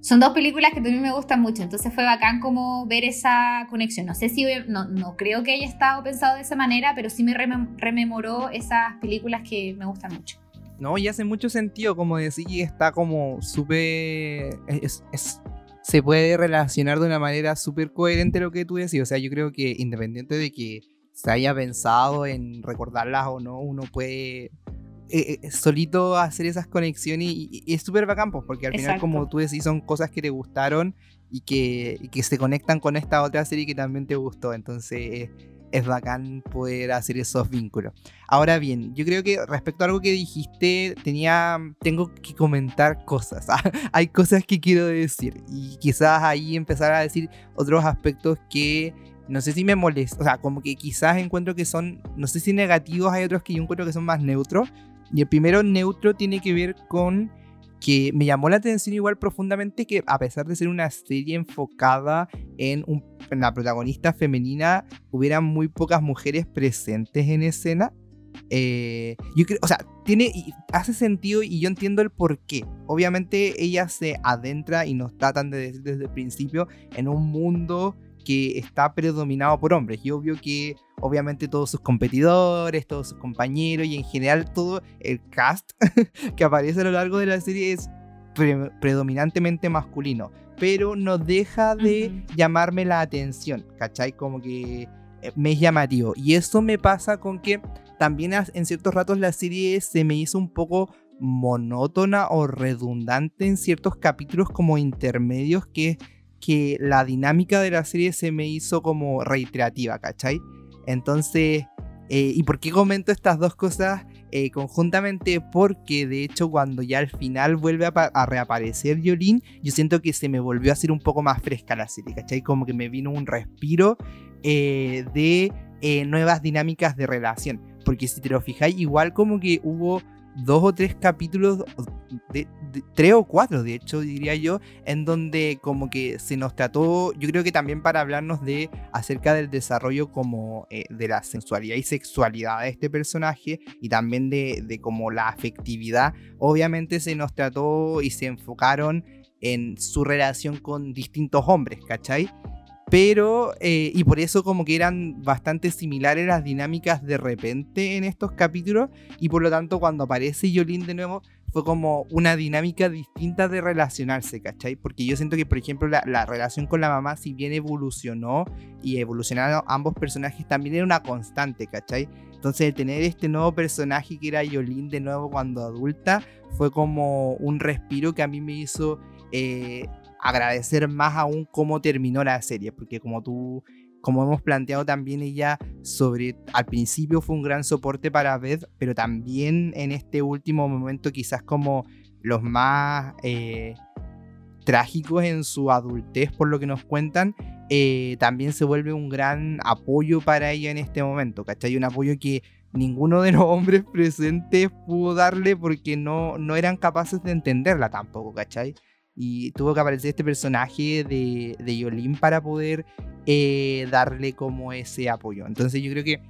son dos películas que también me gustan mucho, entonces fue bacán como ver esa conexión. No sé si, no, no creo que haya estado pensado de esa manera, pero sí me rememoró esas películas que me gustan mucho. No, y hace mucho sentido, como decir, está como súper... se puede relacionar de una manera súper coherente lo que tú decís. O sea, yo creo que independiente de que se haya pensado en recordarlas o no, uno puede eh, eh, solito hacer esas conexiones y, es súper bacán, pues, porque al final, como tú decís, son cosas que te gustaron y que, que, se conectan con esta otra serie que también te gustó. Entonces es bacán poder hacer esos vínculos. Ahora bien, yo creo que respecto a algo que dijiste, tenía, tengo que comentar cosas. Hay cosas que quiero decir y quizás ahí empezar a decir otros aspectos que no sé si me molesta, o sea, como que quizás encuentro que son, no sé si negativos, hay otros que yo encuentro que son más neutros, y el primero neutro tiene que ver con que me llamó la atención igual profundamente que a pesar de ser una serie enfocada en, la protagonista femenina, hubieran muy pocas mujeres presentes en escena. Eh, yo creo, o sea, tiene, hace sentido y yo entiendo el por qué. Obviamente ella se adentra y nos tratan de decir desde el principio en un mundo que está predominado por hombres. Y obvio que obviamente todos sus competidores, todos sus compañeros y en general todo el cast que aparece a lo largo de la serie es predominantemente masculino. Pero no deja de llamarme la atención, ¿cachai? Como que eh, me es llamativo. Y eso me pasa con que también en ciertos ratos la serie se me hizo un poco monótona o redundante en ciertos capítulos como intermedios que, que la dinámica de la serie se me hizo como reiterativa, ¿cachai? Entonces, eh, ¿y por qué comento estas dos cosas eh, conjuntamente? Porque de hecho cuando ya al final vuelve a, reaparecer Yolín, yo siento que se me volvió a hacer un poco más fresca la serie, ¿cachai? Como que me vino un respiro eh, de nuevas dinámicas de relación. Porque si te lo fijáis, igual como que hubo dos o tres capítulos, de, tres o cuatro de hecho diría yo, en donde como que se nos trató, yo creo que también para hablarnos de acerca del desarrollo como eh, de la sensualidad y sexualidad de este personaje y también de, de como la afectividad, obviamente se nos trató y se enfocaron en su relación con distintos hombres, ¿cachai? Pero, eh, y por eso como que eran bastante similares las dinámicas de repente en estos capítulos. Y por lo tanto cuando aparece Yolín de nuevo, fue como una dinámica distinta de relacionarse, ¿cachai? Porque yo siento que, por ejemplo, la, la relación con la mamá, si bien evolucionó y evolucionaron ambos personajes, también era una constante, ¿cachai? Entonces, tener este nuevo personaje que era Yolín de nuevo cuando adulta, fue como un respiro que a mí me hizo eh, agradecer más aún cómo terminó la serie, porque como tú, como hemos planteado también ella sobre, al principio fue un gran soporte para Beth, pero también en este último momento quizás como los más eh, trágicos en su adultez por lo que nos cuentan, eh, también se vuelve un gran apoyo para ella en este momento, ¿cachai? Un apoyo que ninguno de los hombres presentes pudo darle porque no, no eran capaces de entenderla tampoco, ¿cachai? Y tuvo que aparecer este personaje de, de Yolín para poder eh, darle como ese apoyo. Entonces yo creo que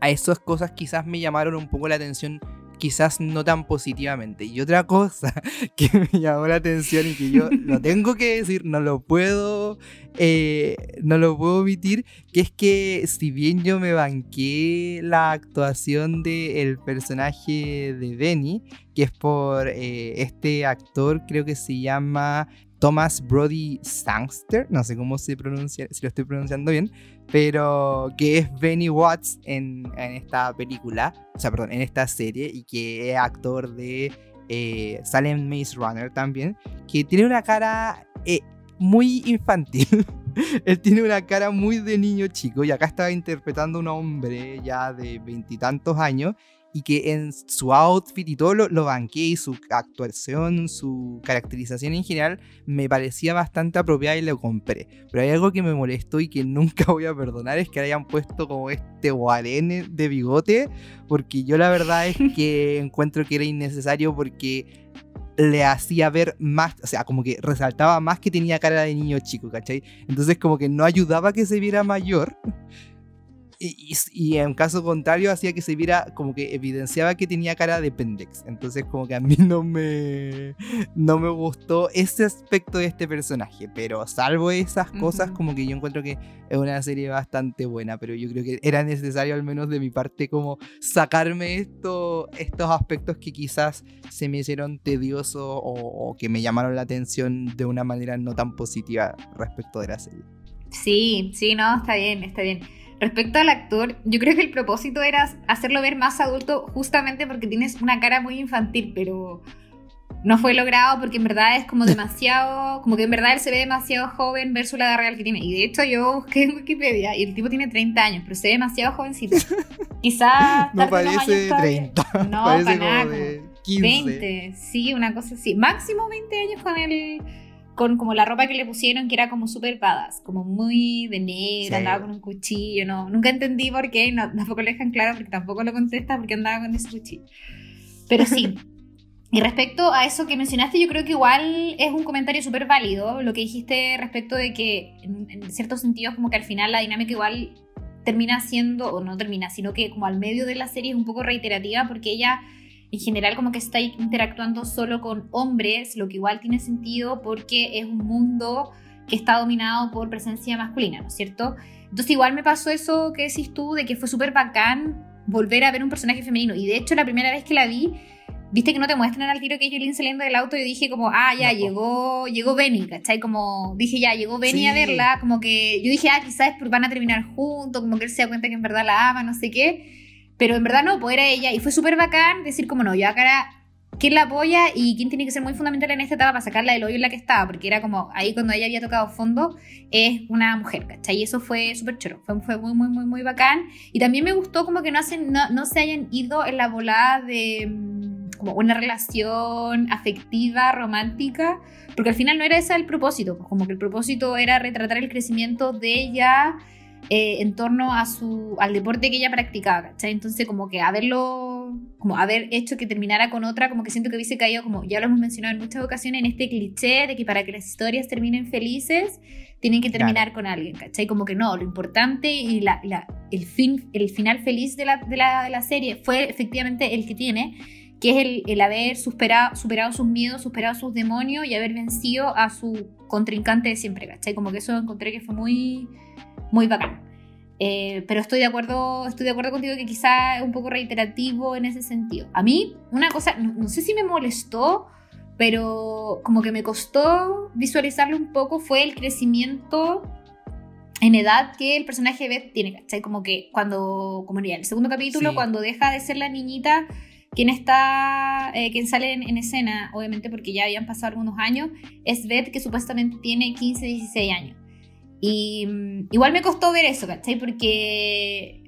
a esas cosas quizás me llamaron un poco la atención quizás no tan positivamente. Y otra cosa que me llamó la atención y que yo lo tengo que decir, no lo puedo, eh, no lo puedo omitir, que es que si bien yo me banqué la actuación del personaje de Benny, que es por eh, este actor, creo que se llama Thomas Brody Sangster, no sé cómo se pronuncia, si lo estoy pronunciando bien, pero que es Benny Watts en, esta película, o sea, perdón, en esta serie, y que es actor de eh, Salem Maze Runner también, que tiene una cara eh, muy infantil. Él tiene una cara muy de niño chico y acá estaba interpretando a un hombre ya de veintitantos años y que en su outfit y todo lo, lo, banqué y su actuación, su caracterización en general me parecía bastante apropiada y lo compré. Pero hay algo que me molestó y que nunca voy a perdonar es que hayan puesto como este guarene de bigote porque yo la verdad es que encuentro que era innecesario porque le hacía ver más, o sea, como que resaltaba más que tenía cara de niño chico, ¿cachai? Entonces como que no ayudaba a que se viera mayor. Y, en caso contrario hacía que se viera como que evidenciaba que tenía cara de pendex. Entonces como que a mí no me, no me gustó ese aspecto de este personaje. Pero salvo esas cosas como que yo encuentro que es una serie bastante buena. Pero yo creo que era necesario al menos de mi parte como sacarme esto, estos aspectos que quizás se me hicieron tediosos o, o que me llamaron la atención de una manera no tan positiva respecto de la serie. Sí, sí, no, está bien, está bien. Respecto al actor, yo creo que el propósito era hacerlo ver más adulto justamente porque tienes una cara muy infantil, pero no fue logrado porque en verdad es como demasiado, como que en verdad él se ve demasiado joven versus la edad real que tiene. Y de hecho yo busqué en Wikipedia y el tipo tiene 30 años, pero se ve demasiado jovencito. Quizás... no parece de 30, no, parece como de 15. 20, sí, una cosa así. Máximo 20 años con el con como la ropa que le pusieron, que era como súper badass, como muy de negra, andaba con un cuchillo, no, nunca entendí por qué, no, tampoco le dejan claro porque tampoco lo contesta porque andaba con ese cuchillo. Pero sí. Y respecto a eso que mencionaste, yo creo que igual es un comentario súper válido, lo que dijiste respecto de que en, en ciertos sentidos como que al final la dinámica igual termina siendo, o no termina, sino que como al medio de la serie es un poco reiterativa porque ella en general como que está interactuando solo con hombres, lo que igual tiene sentido porque es un mundo que está dominado por presencia masculina, ¿no es cierto? Entonces igual me pasó eso que decís tú, de que fue súper bacán volver a ver un personaje femenino. Y de hecho la primera vez que la vi, viste que no te muestran al tiro que es Jolene saliendo del auto y dije como, ah, ya, llegó, llegó Benny, ¿cachai? Como dije, ya, llegó Benny a verla, como que yo dije, ah, quizás van a terminar juntos, como que él se da cuenta que en verdad la ama, no sé qué, pero en verdad no, pues era ella, y fue súper bacán decir como, no, yo acá quién la apoya y quién tiene que ser muy fundamental en esta etapa para sacarla del hoyo en la que estaba, porque era como ahí cuando ella había tocado fondo, es una mujer, ¿cachai? Y eso fue súper choro, fue, fue, muy, muy, muy, muy bacán. Y también me gustó como que no, hacen, no, no se hayan ido en la volada de mm, como una relación afectiva, romántica, porque al final no era ese el propósito, pues como que el propósito era retratar el crecimiento de ella eh, en torno a su, al deporte que ella practicaba, ¿cachai? Entonces como que haberlo, como haber hecho que terminara con otra, como que siento que hubiese caído, como ya lo hemos mencionado en muchas ocasiones, en este cliché de que para que las historias terminen felices, tienen que terminar con alguien, ¿cachai? Como que no, lo importante y la, el, fin, el final feliz de la, de, la, de la serie fue efectivamente el que tiene, que es el, el, haber superado, superado sus miedos, superado sus demonios y haber vencido a su contrincante de siempre, ¿cachai? Como que eso encontré que fue muy, muy bacán. Eh, pero estoy de acuerdo, estoy de acuerdo contigo que quizá es un poco reiterativo en ese sentido. A mí, una cosa, no, sé si me molestó, pero como que me costó visualizarlo un poco fue el crecimiento en edad que el personaje de Beth tiene, ¿cachai? Como que cuando, como en el segundo capítulo, cuando deja de ser la niñita quien está, eh, quien sale en, en, escena, obviamente porque ya habían pasado algunos años, es Beth que supuestamente tiene 15, 16 años. Y mm, igual me costó ver eso, ¿cachai? Porque,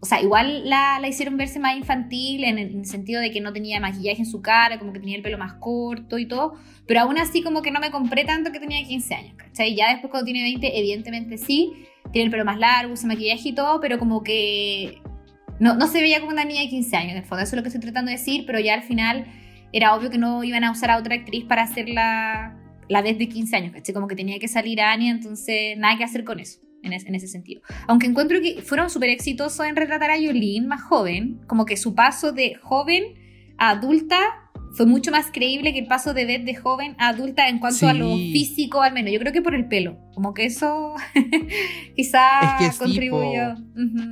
o sea, igual la, la hicieron verse más infantil en el, sentido de que no tenía maquillaje en su cara, como que tenía el pelo más corto y todo, pero aún así como que no me compré tanto que tenía 15 años, ¿cachai? Ya después cuando tiene 20, evidentemente sí, tiene el pelo más largo, usa maquillaje y todo, pero como que no, no se veía como una niña de 15 años, en el fondo, eso es lo que estoy tratando de decir, pero ya al final era obvio que no iban a usar a otra actriz para hacerla la vez de 15 años, ¿cachai? Como que tenía que salir Anya, entonces nada que hacer con eso, en, en ese sentido. Aunque encuentro que fueron súper exitosos en retratar a Yolene más joven, como que su paso de joven a adulta fue mucho más creíble que el paso de Beth de joven a adulta en cuanto a lo físico, al menos. Yo creo que por el pelo. Como que eso quizás contribuyó.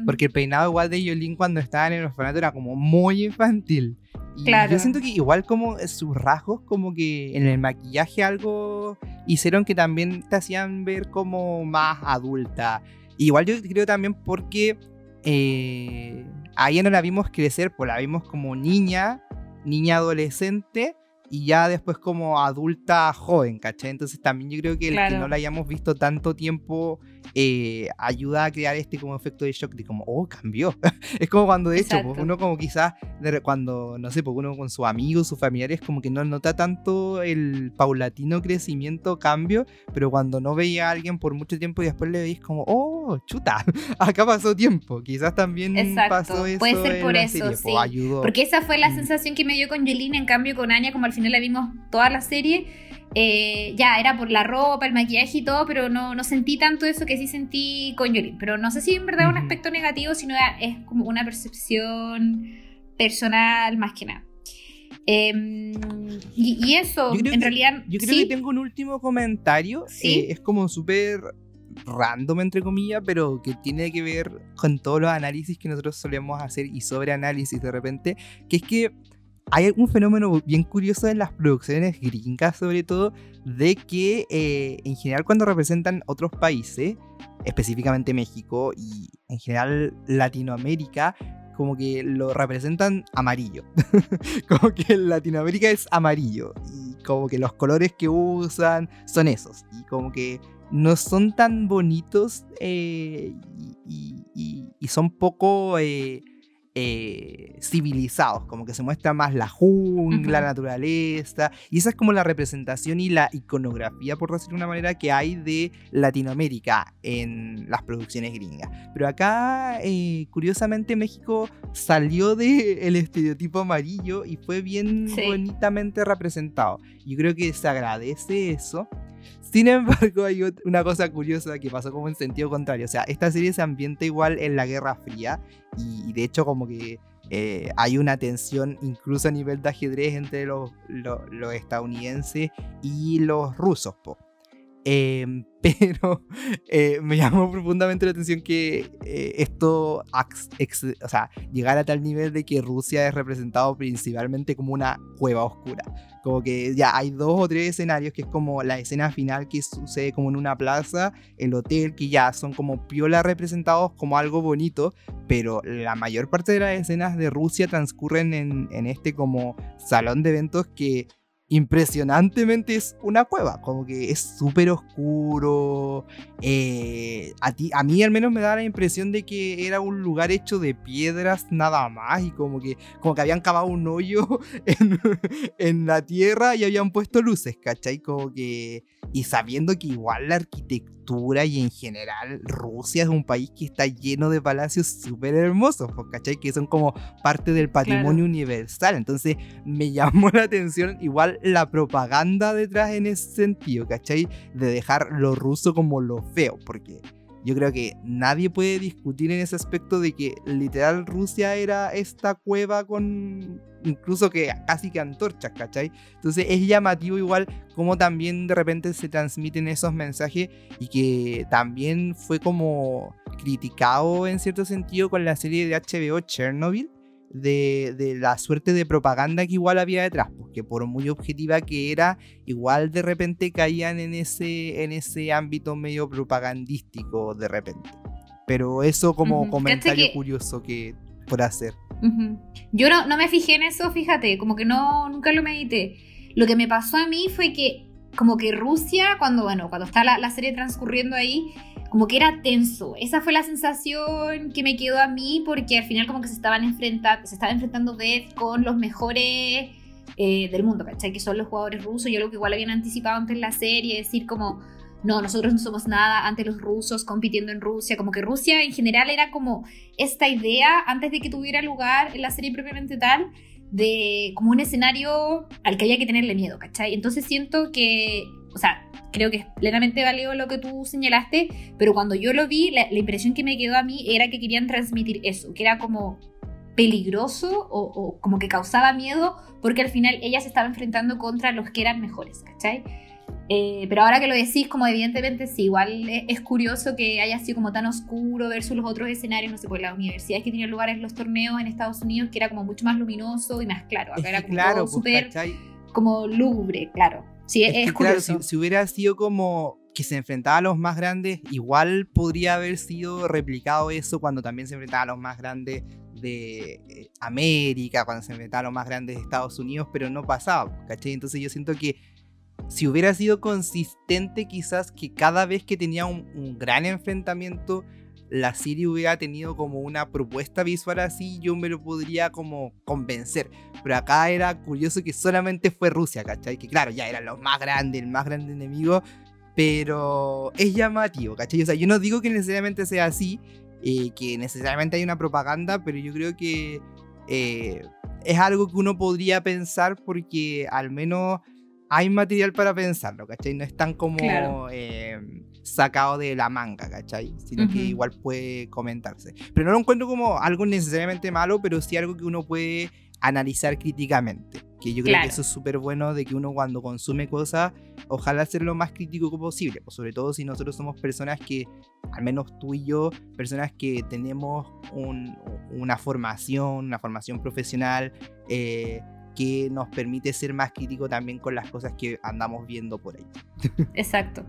Porque el peinado igual de Yolene cuando estaba en el orfanato era como muy infantil. Y yo siento que igual como sus rasgos, como que en el maquillaje algo hicieron que también te hacían ver como más adulta. Igual yo creo también porque eh, a ella no la vimos crecer, pues la vimos como niña, niña adolescente y ya después como adulta joven, ¿cachai? Entonces también yo creo que el que no la hayamos visto tanto tiempo eh, ayuda a crear este como efecto de shock de como, oh, cambió. es como cuando de hecho, pues, uno como quizás, cuando, no sé, pues uno con sus amigos, sus familiares, como que no nota tanto el paulatino crecimiento, cambio, pero cuando no veía a alguien por mucho tiempo y después le veis como, oh, chuta, acá pasó tiempo. Quizás también pasó eso. Puede ser por eso, pues, sí. Porque esa fue la mm. sensación que me dio con Yelena, en cambio con Anya, como al final la vimos toda la serie eh, ya, era por la ropa, el maquillaje y todo, pero no, no sentí tanto eso que sí sentí con Yolín. Pero no sé si en verdad es un aspecto negativo, sino es como una percepción personal más que nada. Em, y, eso, en realidad. Yo creo que tengo un último comentario. ¿Sí? Eh, es como súper random, entre comillas, pero que tiene que ver con todos los análisis que nosotros solemos hacer y sobre análisis de repente, que es que hay un fenómeno bien curioso en las producciones gringas, sobre todo, de que eh, en general cuando representan otros países, específicamente México y en general Latinoamérica, como que lo representan amarillo. como que Latinoamérica es amarillo. Y como que los colores que usan son esos. Y como que no son tan bonitos eh, y, son poco... Eh, eh, civilizados, como que se muestra más la jungla, la naturaleza, y esa es como la representación y la iconografía, por decirlo de una manera, que hay de Latinoamérica en las producciones gringas. Pero acá, eh, curiosamente, México salió del estereotipo amarillo y fue bien bonitamente representado. Yo creo que se agradece eso. Sin embargo, hay una cosa curiosa que pasó como en sentido contrario. O sea, esta serie se ambienta igual en la Guerra Fría y, de hecho como que eh, hay una tensión incluso a nivel de ajedrez entre los, estadounidenses y los rusos. Em, pero eh, me llamó profundamente la atención que eh, esto, o sea, llegara a tal nivel de que Rusia es representado principalmente como una cueva oscura. Como que ya hay dos o tres escenarios que es como la escena final que sucede como en una plaza, el hotel, que ya son como piola representados como algo bonito, pero la mayor parte de las escenas de Rusia transcurren en, en este como salón de eventos que impresionantemente es una cueva, como que es súper oscuro. Eh, a, ti, a mí al menos me da la impresión de que era un lugar hecho de piedras nada más y como que, como que habían cavado un hoyo en, en la tierra y habían puesto luces, ¿cachai? Como que... Y sabiendo que igual la arquitectura y en general Rusia es un país que está lleno de palacios súper hermosos, ¿cachai? Que son como parte del patrimonio universal. Entonces me llamó la atención igual la propaganda detrás en ese sentido, ¿cachai? De dejar lo ruso como lo feo, porque yo creo que nadie puede discutir en ese aspecto de que literal Rusia era esta cueva con incluso que casi que antorchas, ¿cachai? Entonces es llamativo igual como también de repente se transmiten esos mensajes y que también fue como criticado en cierto sentido con la serie de HBO Chernobyl, de, la suerte de propaganda que igual había detrás, porque por muy objetiva que era, igual de repente caían en ese, en ese ámbito medio propagandístico de repente. Pero eso como comentario curioso que por hacer. Yo no, no me fijé en eso, fíjate, como que no, nunca lo medité. Lo que me pasó a mí fue que como que Rusia, cuando, bueno, cuando está la, la serie transcurriendo ahí, como que era tenso. Esa fue la sensación que me quedó a mí porque al final como que se estaban enfrentando, se estaba enfrentando Beth con los mejores eh, del mundo, ¿cachai? Que son los jugadores rusos y algo que igual habían anticipado antes en la serie, decir como, no, nosotros no somos nada ante los rusos compitiendo en Rusia, como que Rusia en general era como esta idea antes de que tuviera lugar en la serie propiamente tal de como un escenario al que había que tenerle miedo, ¿cachai? Entonces siento que, o sea, creo que es plenamente válido lo que tú señalaste, pero cuando yo lo vi, la, impresión que me quedó a mí era que querían transmitir eso, que era como peligroso o, como que causaba miedo porque al final ella se estaba enfrentando contra los que eran mejores, ¿cachai? Eh, pero ahora que lo decís, como evidentemente sí, igual es, curioso que haya sido como tan oscuro versus los otros escenarios, no sé, por las universidades que tenían lugar en los torneos en Estados Unidos, que era como mucho más luminoso y más claro. Acá era como claro, pues, súper como lúgubre, claro. Sí, es, Claro, si, hubiera sido como que se enfrentaba a los más grandes, igual podría haber sido replicado eso cuando también se enfrentaba a los más grandes de eh, América, cuando se enfrentaba a los más grandes de Estados Unidos, pero no pasaba, ¿cachai? Entonces yo siento que si hubiera sido consistente quizás que cada vez que tenía un gran enfrentamiento la serie hubiera tenido como una propuesta visual así, yo me lo podría como convencer. Pero acá era curioso que solamente fue Rusia, ¿cachai? Que claro, ya era lo más grande, el más grande enemigo, pero es llamativo, ¿cachai? O sea, yo no digo que necesariamente sea así, eh, que necesariamente hay una propaganda, pero yo creo que eh, es algo que uno podría pensar porque al menos hay material para pensarlo, ¿cachai? No es tan como eh, sacado de la manga, ¿cachai? Sino que igual puede comentarse. Pero no lo encuentro como algo necesariamente malo, pero sí algo que uno puede analizar críticamente. Que yo creo que eso es súper bueno de que uno cuando consume cosas, ojalá ser lo más crítico posible. Pues sobre todo si nosotros somos personas que, al menos tú y yo, personas que tenemos una formación, una formación profesional, eh, que nos permite ser más crítico también con las cosas que andamos viendo por ahí. Exacto.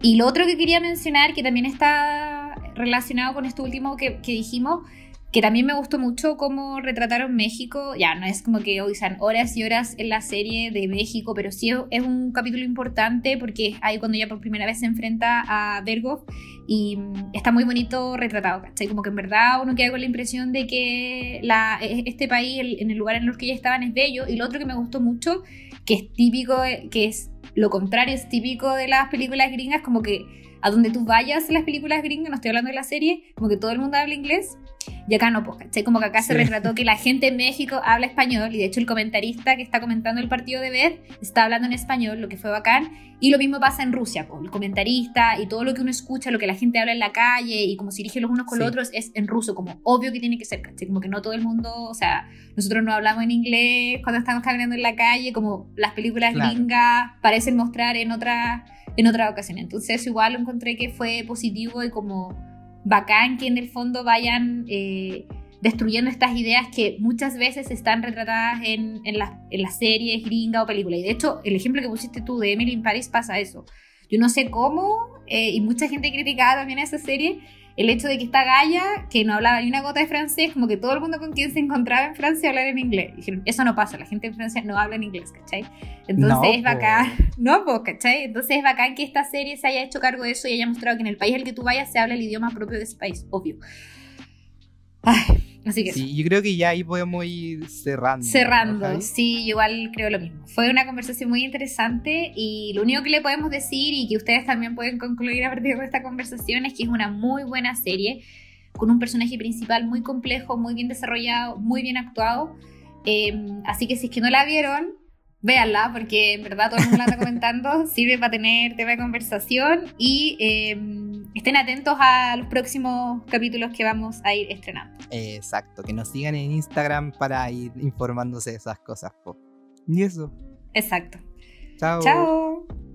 Y lo otro que quería mencionar, que también está relacionado con esto último que, que dijimos, que también me gustó mucho cómo retrataron México. Ya, no es como que hoy sean horas y horas en la serie de México, pero sí es un capítulo importante porque ahí cuando ella por primera vez se enfrenta a Vergov y mm, está muy bonito retratado, ¿cachai? Como que en verdad uno queda con la impresión de que la, e, este país, en el lugar en el que ella estaban, es bello. Y lo otro que me gustó mucho, que es típico, que es lo contrario, es típico de las películas gringas, como que a donde tú vayas en las películas gringas, no estoy hablando de la serie, como que todo el mundo habla inglés Y acá no, pues, ¿cachai? Como que acá se retrató que la gente en México habla español y de hecho el comentarista que está comentando el partido de Beth está hablando en español, lo que fue bacán. Y lo mismo pasa en Rusia, con el comentarista y todo lo que uno escucha, lo que la gente habla en la calle y cómo se dirigen los unos con los otros es en ruso, como obvio que tiene que ser, ¿cachai? Como que no todo el mundo, o sea, nosotros no hablamos en inglés cuando estamos caminando en la calle, como las películas gringas parecen mostrar en otra en otra ocasión. Entonces igual encontré que fue positivo y como bacán que en el fondo vayan eh, destruyendo estas ideas que muchas veces están retratadas en, las series gringas o películas. Y de hecho, el ejemplo que pusiste tú de Emily in Paris pasa eso. Yo no sé cómo, eh, y mucha gente criticaba también a esa serie, el hecho de que esta Gaia, que no hablaba ni una gota de francés, como que todo el mundo con quien se encontraba en Francia hablaba en inglés. Dijeron, eso no pasa, la gente en Francia no habla en inglés, ¿cachai? Entonces es bacán, no, pues, ¿cachai? Entonces es bacán que esta serie se haya hecho cargo de eso y haya mostrado que en el país al que tú vayas se habla el idioma propio de ese país, obvio. Ay, Así que sí, yo creo que ya ahí podemos ir cerrando. Cerrando, sí, igual creo lo mismo. Fue una conversación muy interesante y lo único que le podemos decir y que ustedes también pueden concluir a partir de esta conversación es que es una muy buena serie con un personaje principal muy complejo, muy bien desarrollado, muy bien actuado. Em, así que si es que no la vieron, véanla porque en verdad todo el mundo la está comentando, sirve para tener tema de conversación y em, estén atentos a los próximos capítulos que vamos a ir estrenando. Exacto, que nos sigan en Instagram para ir informándose de esas cosas. Y eso. Exacto. Chao. Chao.